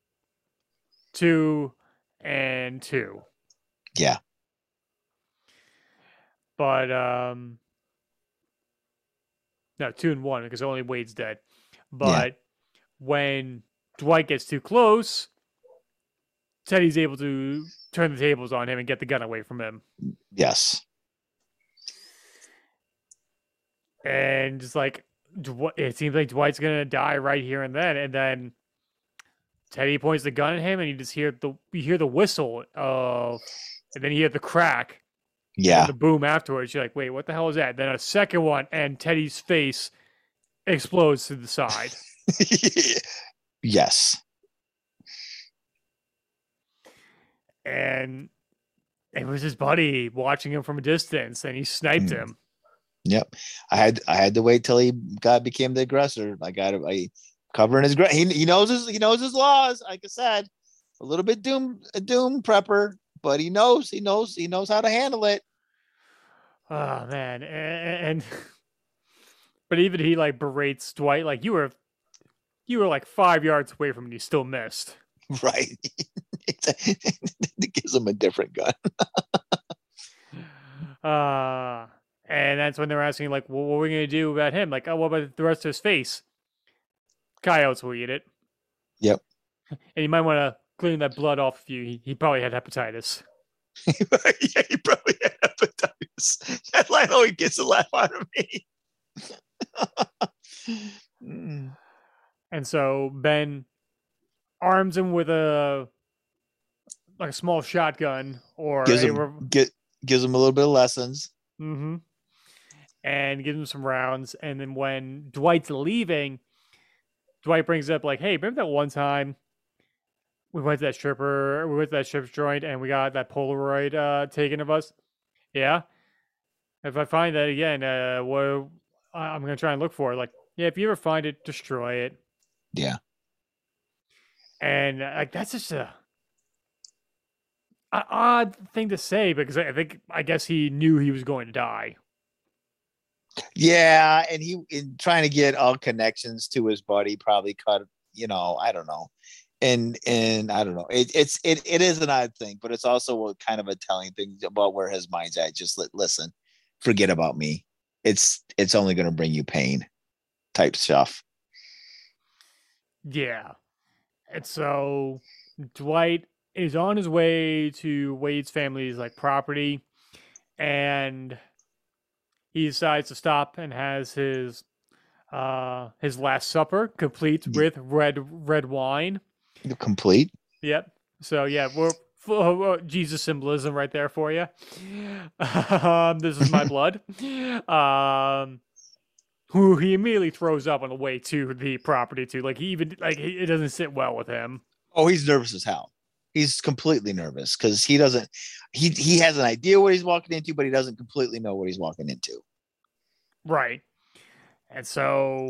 Two and two. Yeah. But um, no, two and one because only Wade's dead. But when Dwight gets too close, Teddy's able to turn the tables on him and get the gun away from him. Yes. and just like Dw- it seems like Dwight's gonna die right here and then, and then Teddy points the gun at him, and you just hear the you hear the whistle of, and then you hear the crack, Yeah. the boom afterwards. You're like, wait, what the hell is that? Then a second one, and Teddy's face explodes to the side, [laughs] yes. and it was his buddy watching him from a distance, and he sniped Mm. him. Yep. I had I had to wait till he got became the aggressor. I got I covering his he he knows his he knows his laws. Like I said, a little bit doom a doom prepper, but he knows he knows he knows how to handle it. Oh man, and, and [laughs] but even he like berates Dwight like you were you were like five yards away from him and you still missed. [laughs] Right. [laughs] it gives him a different gun. Uh and that's when they're asking like, well, what are we gonna do about him? Like, oh, what about the rest of his face? Coyotes will eat it. Yep. And you might want to clean that blood off of you. He, he probably had hepatitis. [laughs] yeah, he probably had hepatitis. That line always gets a laugh out of me. Mm. And so Ben arms him with a like a small shotgun or gives him rev- get, gives him a little bit of lessons. Mm-hmm. And gives him some rounds. And then when Dwight's leaving, Dwight brings up like, "Hey, remember that one time we went to that stripper, we went to that strip joint, and we got that Polaroid uh, taken of us? Yeah. If I find that again, uh, what I'm gonna try and look for it. Like, yeah, if you ever find it, destroy it. Yeah. And like that's just a, a odd thing to say because I think I guess he knew he was going to die. Yeah, and he in trying to get all connections to his buddy probably cut, you know, I don't know. And and I don't know. It, it's it it is an odd thing, but it's also a kind of a telling thing about where his mind's at. Just li- listen, forget about me. It's it's only going to bring you pain, type stuff. Yeah. And so Dwight is on his way to Wade's family's like property and he decides to stop and has his uh his last supper complete with red red wine. Complete. Yep. So yeah, we're full uh, Jesus symbolism right there for you. Um, this is my [laughs] blood. Um, who he immediately throws up on the way to the property too. Like he even like he, it doesn't sit well with him. Oh, he's nervous as hell. He's completely nervous because he doesn't. He he has an idea what he's walking into, but he doesn't completely know what he's walking into. Right. And so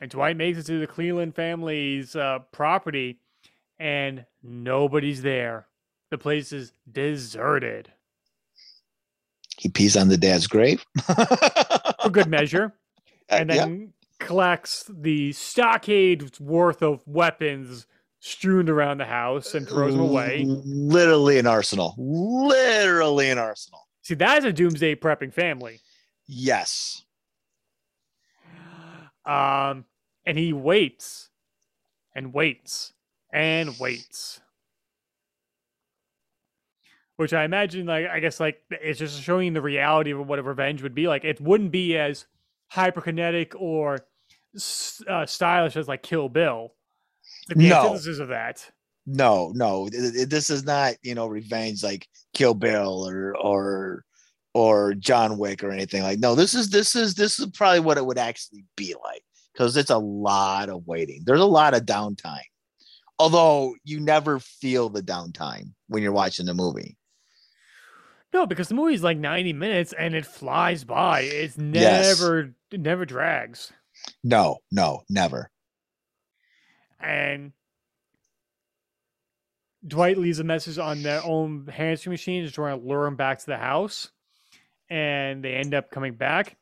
and Dwight makes it to the Cleland family's uh, property, and nobody's there. The place is deserted He pees on the dad's grave. [laughs] for good measure. and Uh, yeah. then collects the stockade's worth of weapons strewn around the house and throws them away. Literally an arsenal. Literally an arsenal. See, that is a doomsday prepping family. Yes. Um, and he waits and waits and waits. Which I imagine, like, I guess, like, it's just showing the reality of what a revenge would be like. It wouldn't be as hyperkinetic or uh, stylish as, like, Kill Bill. Like, the No. antithesis of that. No, no. th- th- This is not, you know, revenge like Kill Bill or or or John Wick or anything like. No, this is this is this is probably what it would actually be like because it's a lot of waiting. There's a lot of downtime. Although you never feel the downtime when you're watching the movie. No, because the movie's like 90 minutes and it flies by. It's never yes. it never drags. No, no, never. And Dwight leaves a message on their own answering machine to try to lure him back to the house. And they end up coming back.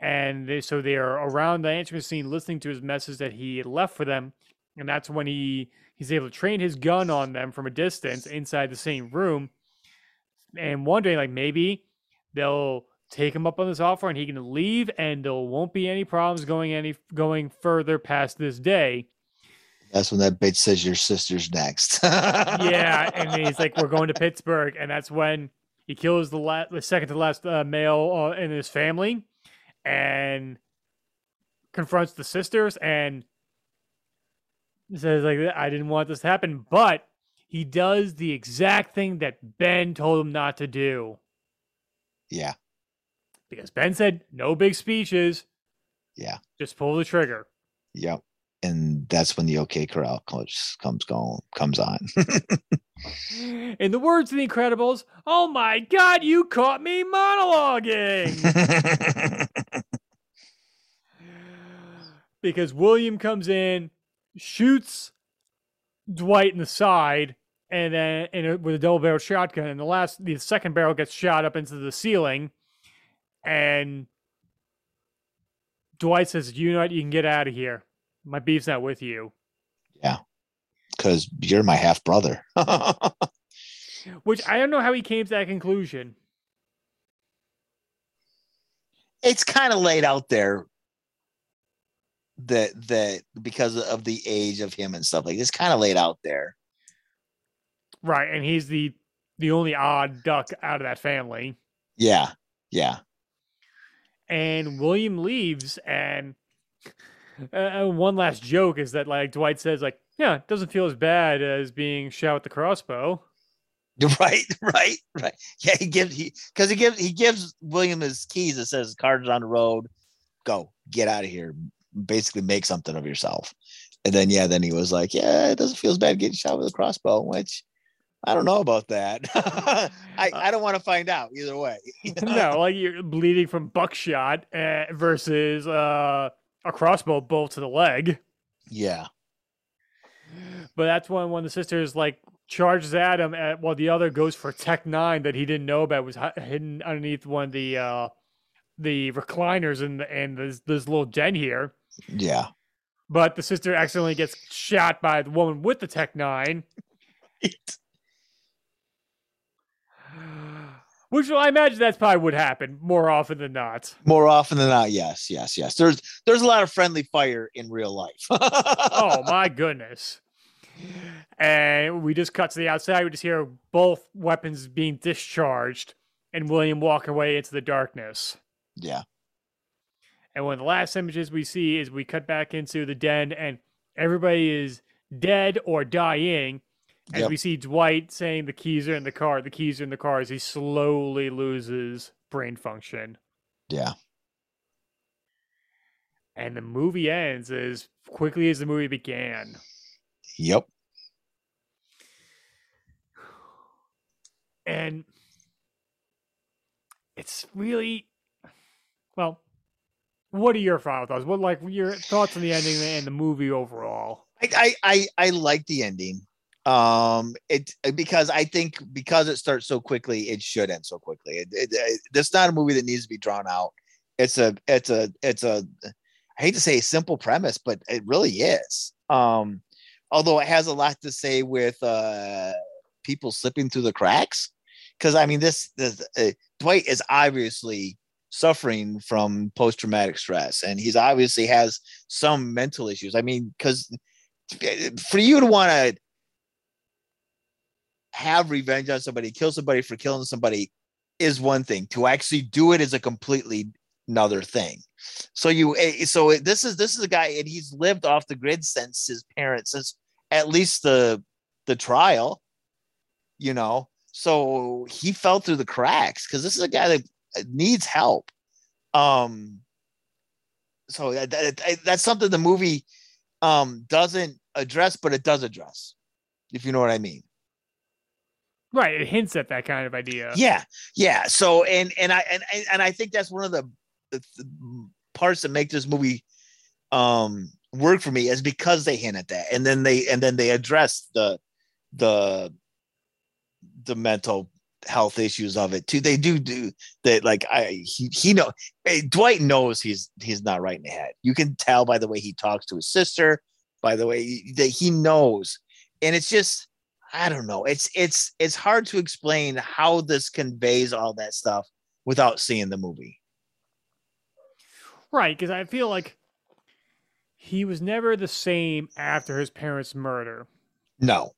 And they, so they are around the answering machine listening to his message that he left for them. And that's when he he's able to train his gun on them from a distance inside the same room. And wondering, like, maybe they'll take him up on this offer and he can leave and there won't be any problems going any going further past this day that's when that bitch says your sister's next. [laughs] yeah, and he's like, "We're going to Pittsburgh," and that's when he kills the la- the second to last uh, male uh, in his family, and confronts the sisters and says like, "I didn't want this to happen," but he does the exact thing that Ben told him not to do. Yeah, because Ben said no big speeches. Yeah, just pull the trigger. Yep and that's when the OK Corral comes comes going comes on. [laughs] In the words of the Incredibles, "Oh my God, you caught me monologuing." [laughs] because William comes in, shoots Dwight in the side, and then and with a double barrel shotgun, and the last the second barrel gets shot up into the ceiling, and Dwight says, "You know what? You can get out of here." My beef's not with you. Yeah. Because you're my half brother. [laughs] Which I don't know how he came to that conclusion. It's kind of laid out there that that because of the age of him and stuff like it's kind of laid out there. Right, and he's the the only odd duck out of that family. Yeah. Yeah. And William leaves and uh, one last joke is that like Dwight says like, yeah, it doesn't feel as bad as being shot with the crossbow. [laughs] Right, right, right. Yeah, he gives he because he gives he gives William his keys. It says "Cards on the road, go get out of here." Basically, make something of yourself. And then yeah, then he was like, "Yeah, it doesn't feel as bad getting shot with a crossbow," which I don't know about that. [laughs] I, I don't want to find out either way. [laughs] [laughs] no, like you're bleeding from buckshot uh, versus uh, a crossbow bolt to the leg. Yeah. But that's when one of the sisters like charges at him at, while the other goes for Tech Nine that he didn't know about was hidden underneath one of the uh, the recliners in the and this this little den here. Yeah. But the sister accidentally gets shot by the woman with the Tech Nine. [sighs] Which I imagine that's probably would happen more often than not. More often than not, yes, yes, yes. There's there's a lot of friendly fire in real life. [laughs] oh my goodness. And we just cut to the outside. We just hear both weapons being discharged and William walking away into the darkness. Yeah. And one of the last images we see is we cut back into the den and everybody is dead or dying as yep. we see Dwight saying the keys are in the car, the keys are in the car as he slowly loses brain function. Yeah. And the movie ends as quickly as the movie began. Yep. And it's really well, what are your final thoughts? What like your thoughts on the ending and the movie overall? I I I, I like the ending. Um it because i think because it starts so quickly it should end so quickly. It, it, it, it's not a movie that needs to be drawn out. It's a it's a it's a i hate to say simple premise but it really is. Um although it has a lot to say with uh people slipping through the cracks. Because i mean this, this uh, dwight is obviously suffering from post-traumatic stress and he's obviously has some mental issues i mean because for you to want to have revenge on somebody, kill somebody for killing somebody is one thing. To actually do it is a completely another thing. So you eh, so this is this is a guy and he's lived off the grid since his parents since at least the the trial, you know. So he fell through the cracks because this is a guy that needs help. Um so that, that, that's something the movie um doesn't address, but it does address, if you know what I mean. Right. It hints at that kind of idea. Yeah, yeah. So and and I and and I think that's one of the, the, the parts that make this movie um work for me is because they hint at that, and then they and then they address the the the mental health issues of it too. They do do that. Like I, he, he know hey, Dwight knows he's he's not right in the head. You can tell by the way he talks to his sister, by the way that he knows, and it's just I don't know. It's it's it's hard to explain how this conveys all that stuff without seeing the movie. Right, because I feel like he was never the same after his parents' murder. No.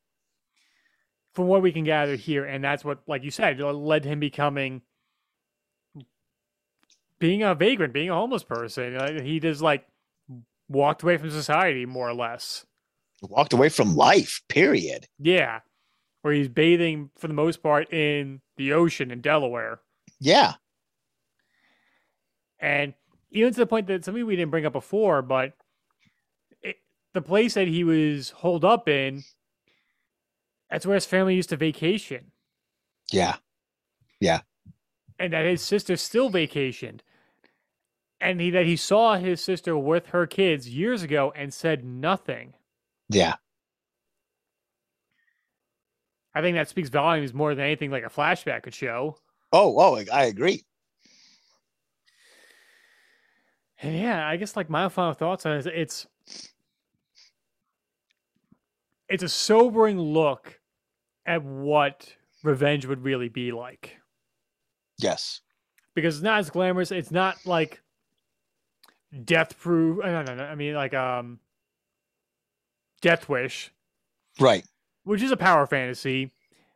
From what we can gather here, and that's what, like you said, led him becoming being a vagrant, being a homeless person. Uh, he just like walked away from society more or less. Walked away from life, period. Yeah. Where he's bathing for the most part in the ocean in Delaware. Yeah. And even to the point that something we didn't bring up before, but it, the place that he was holed up in, that's where his family used to vacation. Yeah. Yeah. And that his sister still vacationed. And he that he saw his sister with her kids years ago and said nothing. Yeah. I think that speaks volumes more than anything like a flashback could show. Oh, oh, I agree. And yeah, I guess like my final thoughts on it, it's it's a sobering look at what revenge would really be like. Yes. Because it's not as glamorous. It's not like death proof. No, no, no. I mean, like um, Death Wish. Right. Which is a power fantasy,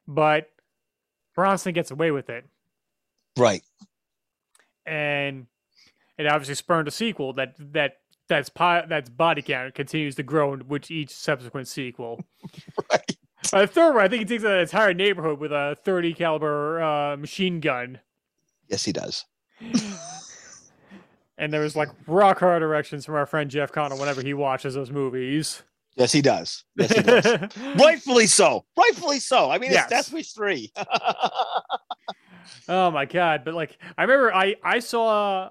but Bronson gets away with it. Right. And it obviously spurned a sequel that that that's pi- that's body count continues to grow with each subsequent sequel. [laughs] right. The third one, I think he takes an entire neighborhood with a 30 caliber uh, machine gun. Yes, he does. [laughs] and there was like rock hard erections from our friend Jeff Connell whenever he watches those movies. Yes, he does. Yes, he does. [laughs] Rightfully so. Rightfully so. I mean, yes. it's Death Wish three. [laughs] oh my god! But like, I remember I I saw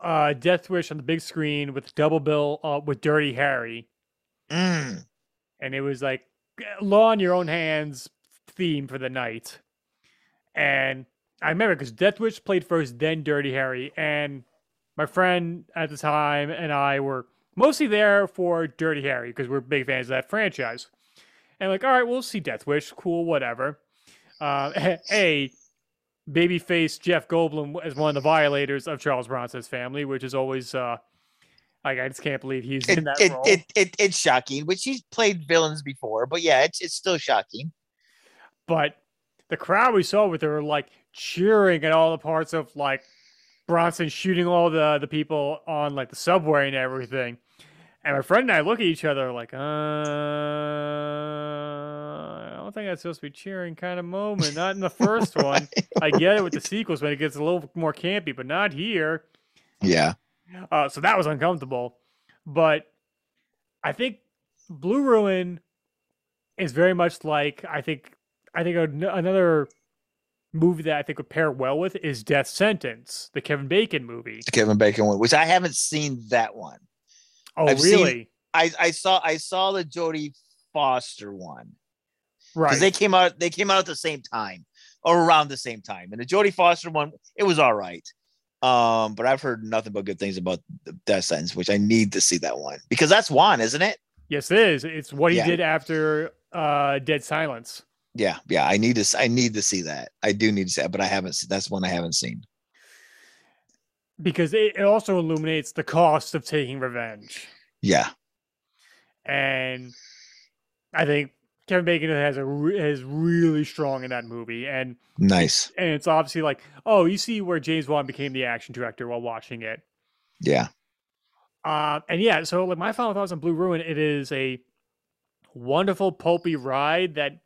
uh Death Wish on the big screen with double bill uh, with Dirty Harry, mm. and it was like law in your own hands theme for the night, and I remember because Death Wish played first, then Dirty Harry, and my friend at the time and I were mostly there for Dirty Harry because we're big fans of that franchise. And like, all right, we'll see Death Wish, cool, whatever. Uh, [laughs] a babyface Jeff Goldblum as one of the violators of Charles Bronson's family, which is always uh, like I just can't believe he's it, in that it, role. It, it, it's shocking, which he's played villains before, but yeah, it's it's still shocking. But the crowd we saw with her like cheering at all the parts of like Bronson shooting all the the people on like the subway and everything. And my friend and I look at each other like, uh, I don't think that's supposed to be cheering kind of moment. Not in the [laughs] first one. I get it with the [laughs] sequels when it gets a little more campy, but not here. Yeah. Uh, so that was uncomfortable. But I think Blue Ruin is very much like I think I think another movie that I think would pair well with is Death Sentence, the Kevin Bacon movie. The Kevin Bacon one, which I haven't seen that one. Oh, I've really? Seen, I I saw I saw the Jodie Foster one. Right. They came out they came out at the same time or around the same time. And the Jodie Foster one, it was all right. Um, but I've heard nothing but good things about the Death Sentence, which I need to see that one because that's one, isn't it? Yes, it is. It's what he yeah. did after uh Dead Silence yeah, yeah. I need to. I need to see that. I do need to see that, but I haven't. That's one I haven't seen. Because it, also illuminates the cost of taking revenge. Yeah, and I think Kevin Bacon has a is really strong in that movie, and nice. And it's obviously like, oh, you see where James Wan became the action director while watching it. Yeah. Uh, and yeah, so like my final thoughts on Blue Ruin, it is a wonderful pulpy ride that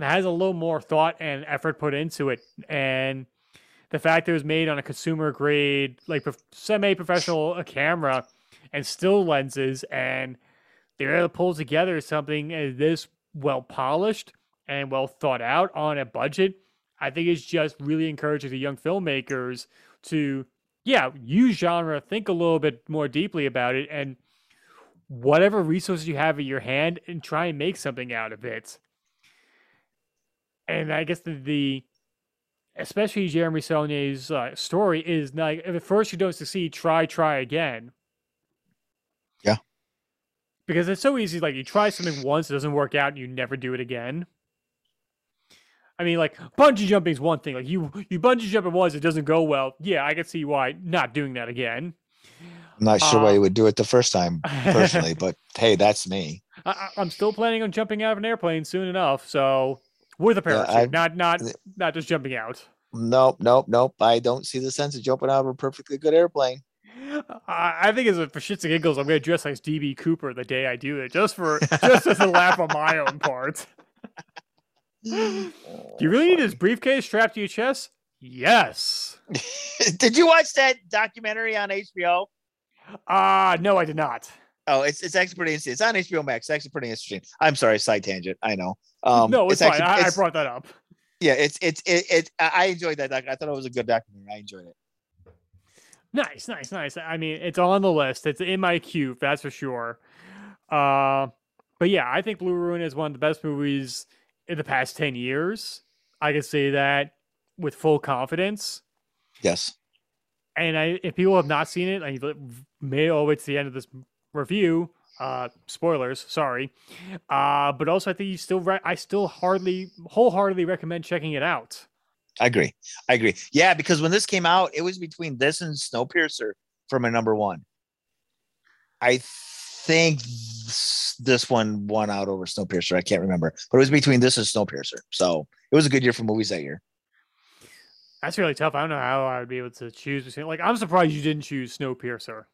has a little more thought and effort put into it. And the fact that it was made on a consumer grade, like semi professional [sighs] camera and still lenses, and they're able to pull together something this well polished and well thought out on a budget. I think it's just really encouraging the young filmmakers to, yeah, use genre, think a little bit more deeply about it, and whatever resources you have at your hand, and try and make something out of it. And I guess the, the especially Jeremy Saulnier's uh, story is like if at first you don't succeed, try, try again. Because it's so easy. Like you try something once, it doesn't work out, and you never do it again. I mean, like bungee jumping is one thing. Like you, you bungee jump it once, it doesn't go well. Yeah, I can see why not doing that again. I'm not sure uh, why you would do it the first time, personally, [laughs] but hey, that's me. I, am still planning on jumping out of an airplane soon enough, so with a parachute, yeah, not not not just jumping out. Nope, nope, nope. I don't see the sense of jumping out of a perfectly good airplane. I, I think as a, for shits and giggles, I'm going to dress like DB Cooper the day I do it, just for just as a laugh on my own part. do you really need his briefcase strapped to your chest? Yes. [laughs] did you watch that documentary on HBO? Uh no, I did not. Oh, it's it's actually pretty interesting. It's on HBO Max. It's actually pretty interesting. I'm sorry, side tangent. I know. Um, no, it's, it's fine. Actually, I, it's, I, brought that up. Yeah, it's it's it, it I enjoyed that. Doc. I thought it was a good documentary. I enjoyed it. Nice, nice, nice. I mean, it's on the list. It's in my queue, that's for sure. Uh, but yeah, I think Blue Ruin is one of the best movies in the past ten years. I can say that with full confidence. Yes. And I, if people have not seen it, I may owe it to the end of this review. Uh, spoilers, sorry. Uh, but also I think you still, re- I still hardly, wholeheartedly recommend checking it out. I agree. I agree. Yeah, because when this came out, it was between this and Snowpiercer for my number one. I think this one won out over Snowpiercer. I can't remember, but it was between this and Snowpiercer. So it was a good year for movies that year. That's really tough. I don't know how I would be able to choose between. Like, I'm surprised you didn't choose Snowpiercer.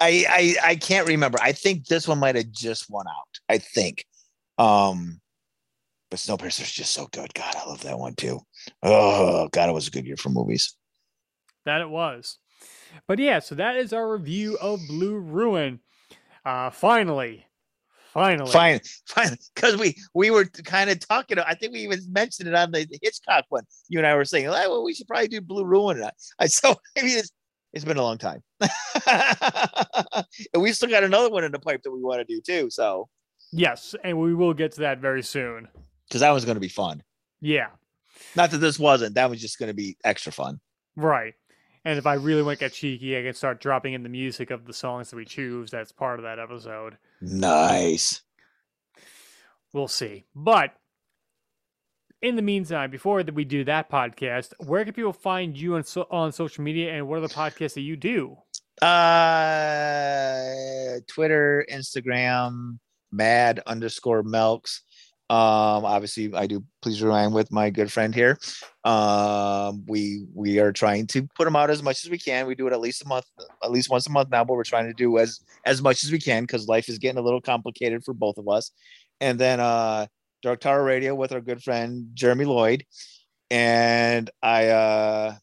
I, I I can't remember. I think this one might have just won out. I think. Um but Snowpiercer is just so good. God, I love that one too. Oh God, it was a good year for movies. That it was. But yeah, so that is our review of Blue Ruin. Uh finally. Finally. Fine, fine. Because we we were kind of talking. I think we even mentioned it on the, the Hitchcock one. You and I were saying, well, we should probably do Blue Ruin. I, I so [laughs] I mean, it's it's been a long time. [laughs] and we still got another one in the pipe that we want to do too. So yes, and we will get to that very soon. Because that was going to be fun. Yeah. Not that this wasn't. That was just going to be extra fun. Right. And if I really want to get cheeky, I can start dropping in the music of the songs that we choose. That's part of that episode. Nice. We'll see. But in the meantime, before that we do that podcast, where can people find you on so, on social media, and what are the podcasts that you do? Uh, Twitter, Instagram, Mad underscore Milks. Um, obviously, I do please rewind with my good friend here. Um, we we are trying to put them out as much as we can. We do it at least a month, at least once a month now, but we're trying to do as as much as we can because life is getting a little complicated for both of us. And then uh Dark Tower Radio with our good friend Jeremy Lloyd, and I, uh,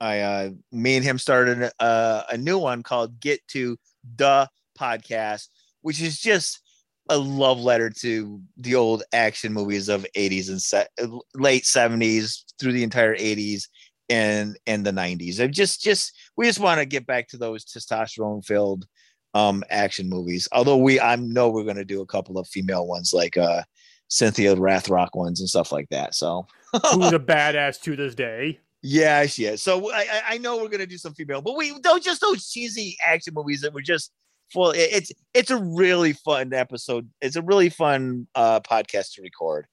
I, uh, me and him started a, a new one called Get to the Podcast, which is just a love letter to the old action movies of 80s and set, late 70s through the entire 80s and and the 90s. And just just we just want to get back to those testosterone filled um action movies. Although we I know we're gonna do a couple of female ones like uh Cynthia Rothrock ones and stuff like that. So [laughs] who's a badass to this day. Yeah, she is. So I I know we're gonna do some female, but we don't just those cheesy action movies that were just full. It's it's a really fun episode. It's a really fun uh podcast to record.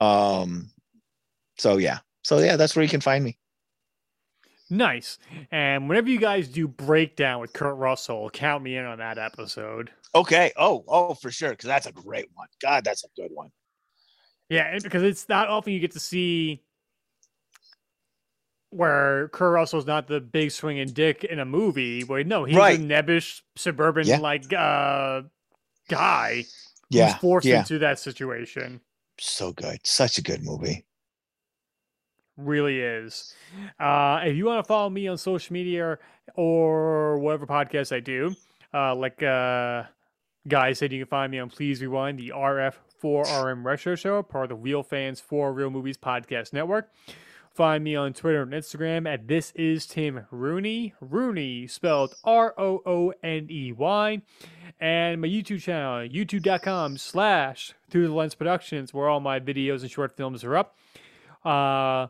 Um so yeah. So yeah, that's where you can find me. Nice. And whenever you guys do breakdown with Kurt Russell, count me in on that episode. Okay. Oh, oh, for sure. Because that's a great one. God, that's a good one. Yeah, because it's not often you get to see where Kurt Russell's not the big swinging dick in a movie. Where no, he's right. a nebbish suburban yeah. like uh guy yeah. who's forced yeah. into that situation. So good. Such a good movie. really is. Uh, if you want to follow me on social media or whatever podcast I do, uh, like uh, Guy said, you can find me on Please Rewind, the RF4RM Retro Show, part of the Real Fans for Real Movies Podcast Network. Find me on Twitter and Instagram at This Is Tim Rooney. Rooney spelled R O O N E Y. And my YouTube channel, youtube.com slash Through the Lens Productions, where all my videos and short films are up. Uh,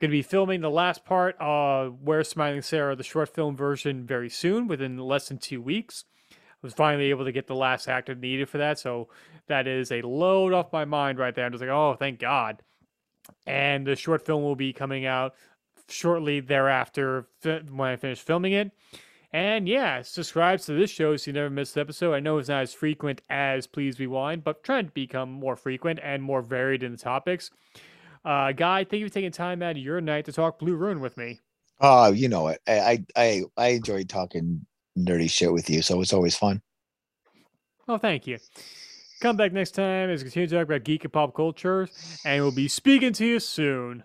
to be filming the last part of Where Smiling Sarah, the short film version, very soon, within less than two weeks. I was finally able to get the last actor needed for that, so that is a load off my mind right there. I'm just like, oh, thank God and the short film will be coming out shortly thereafter when I finish filming it. And yeah, subscribe to this show so you never miss an episode. I know it's not as frequent as Please Rewind, but trying to become more frequent and more varied in the topics. Uh, Guy, thank you for taking time out of your night to talk Blue Ruin with me. Oh, you know it. I I I enjoy talking nerdy shit with you, so it's always fun. Oh, thank you. Come back next time as we continue to talk about geek and pop culture, and we'll be speaking to you soon.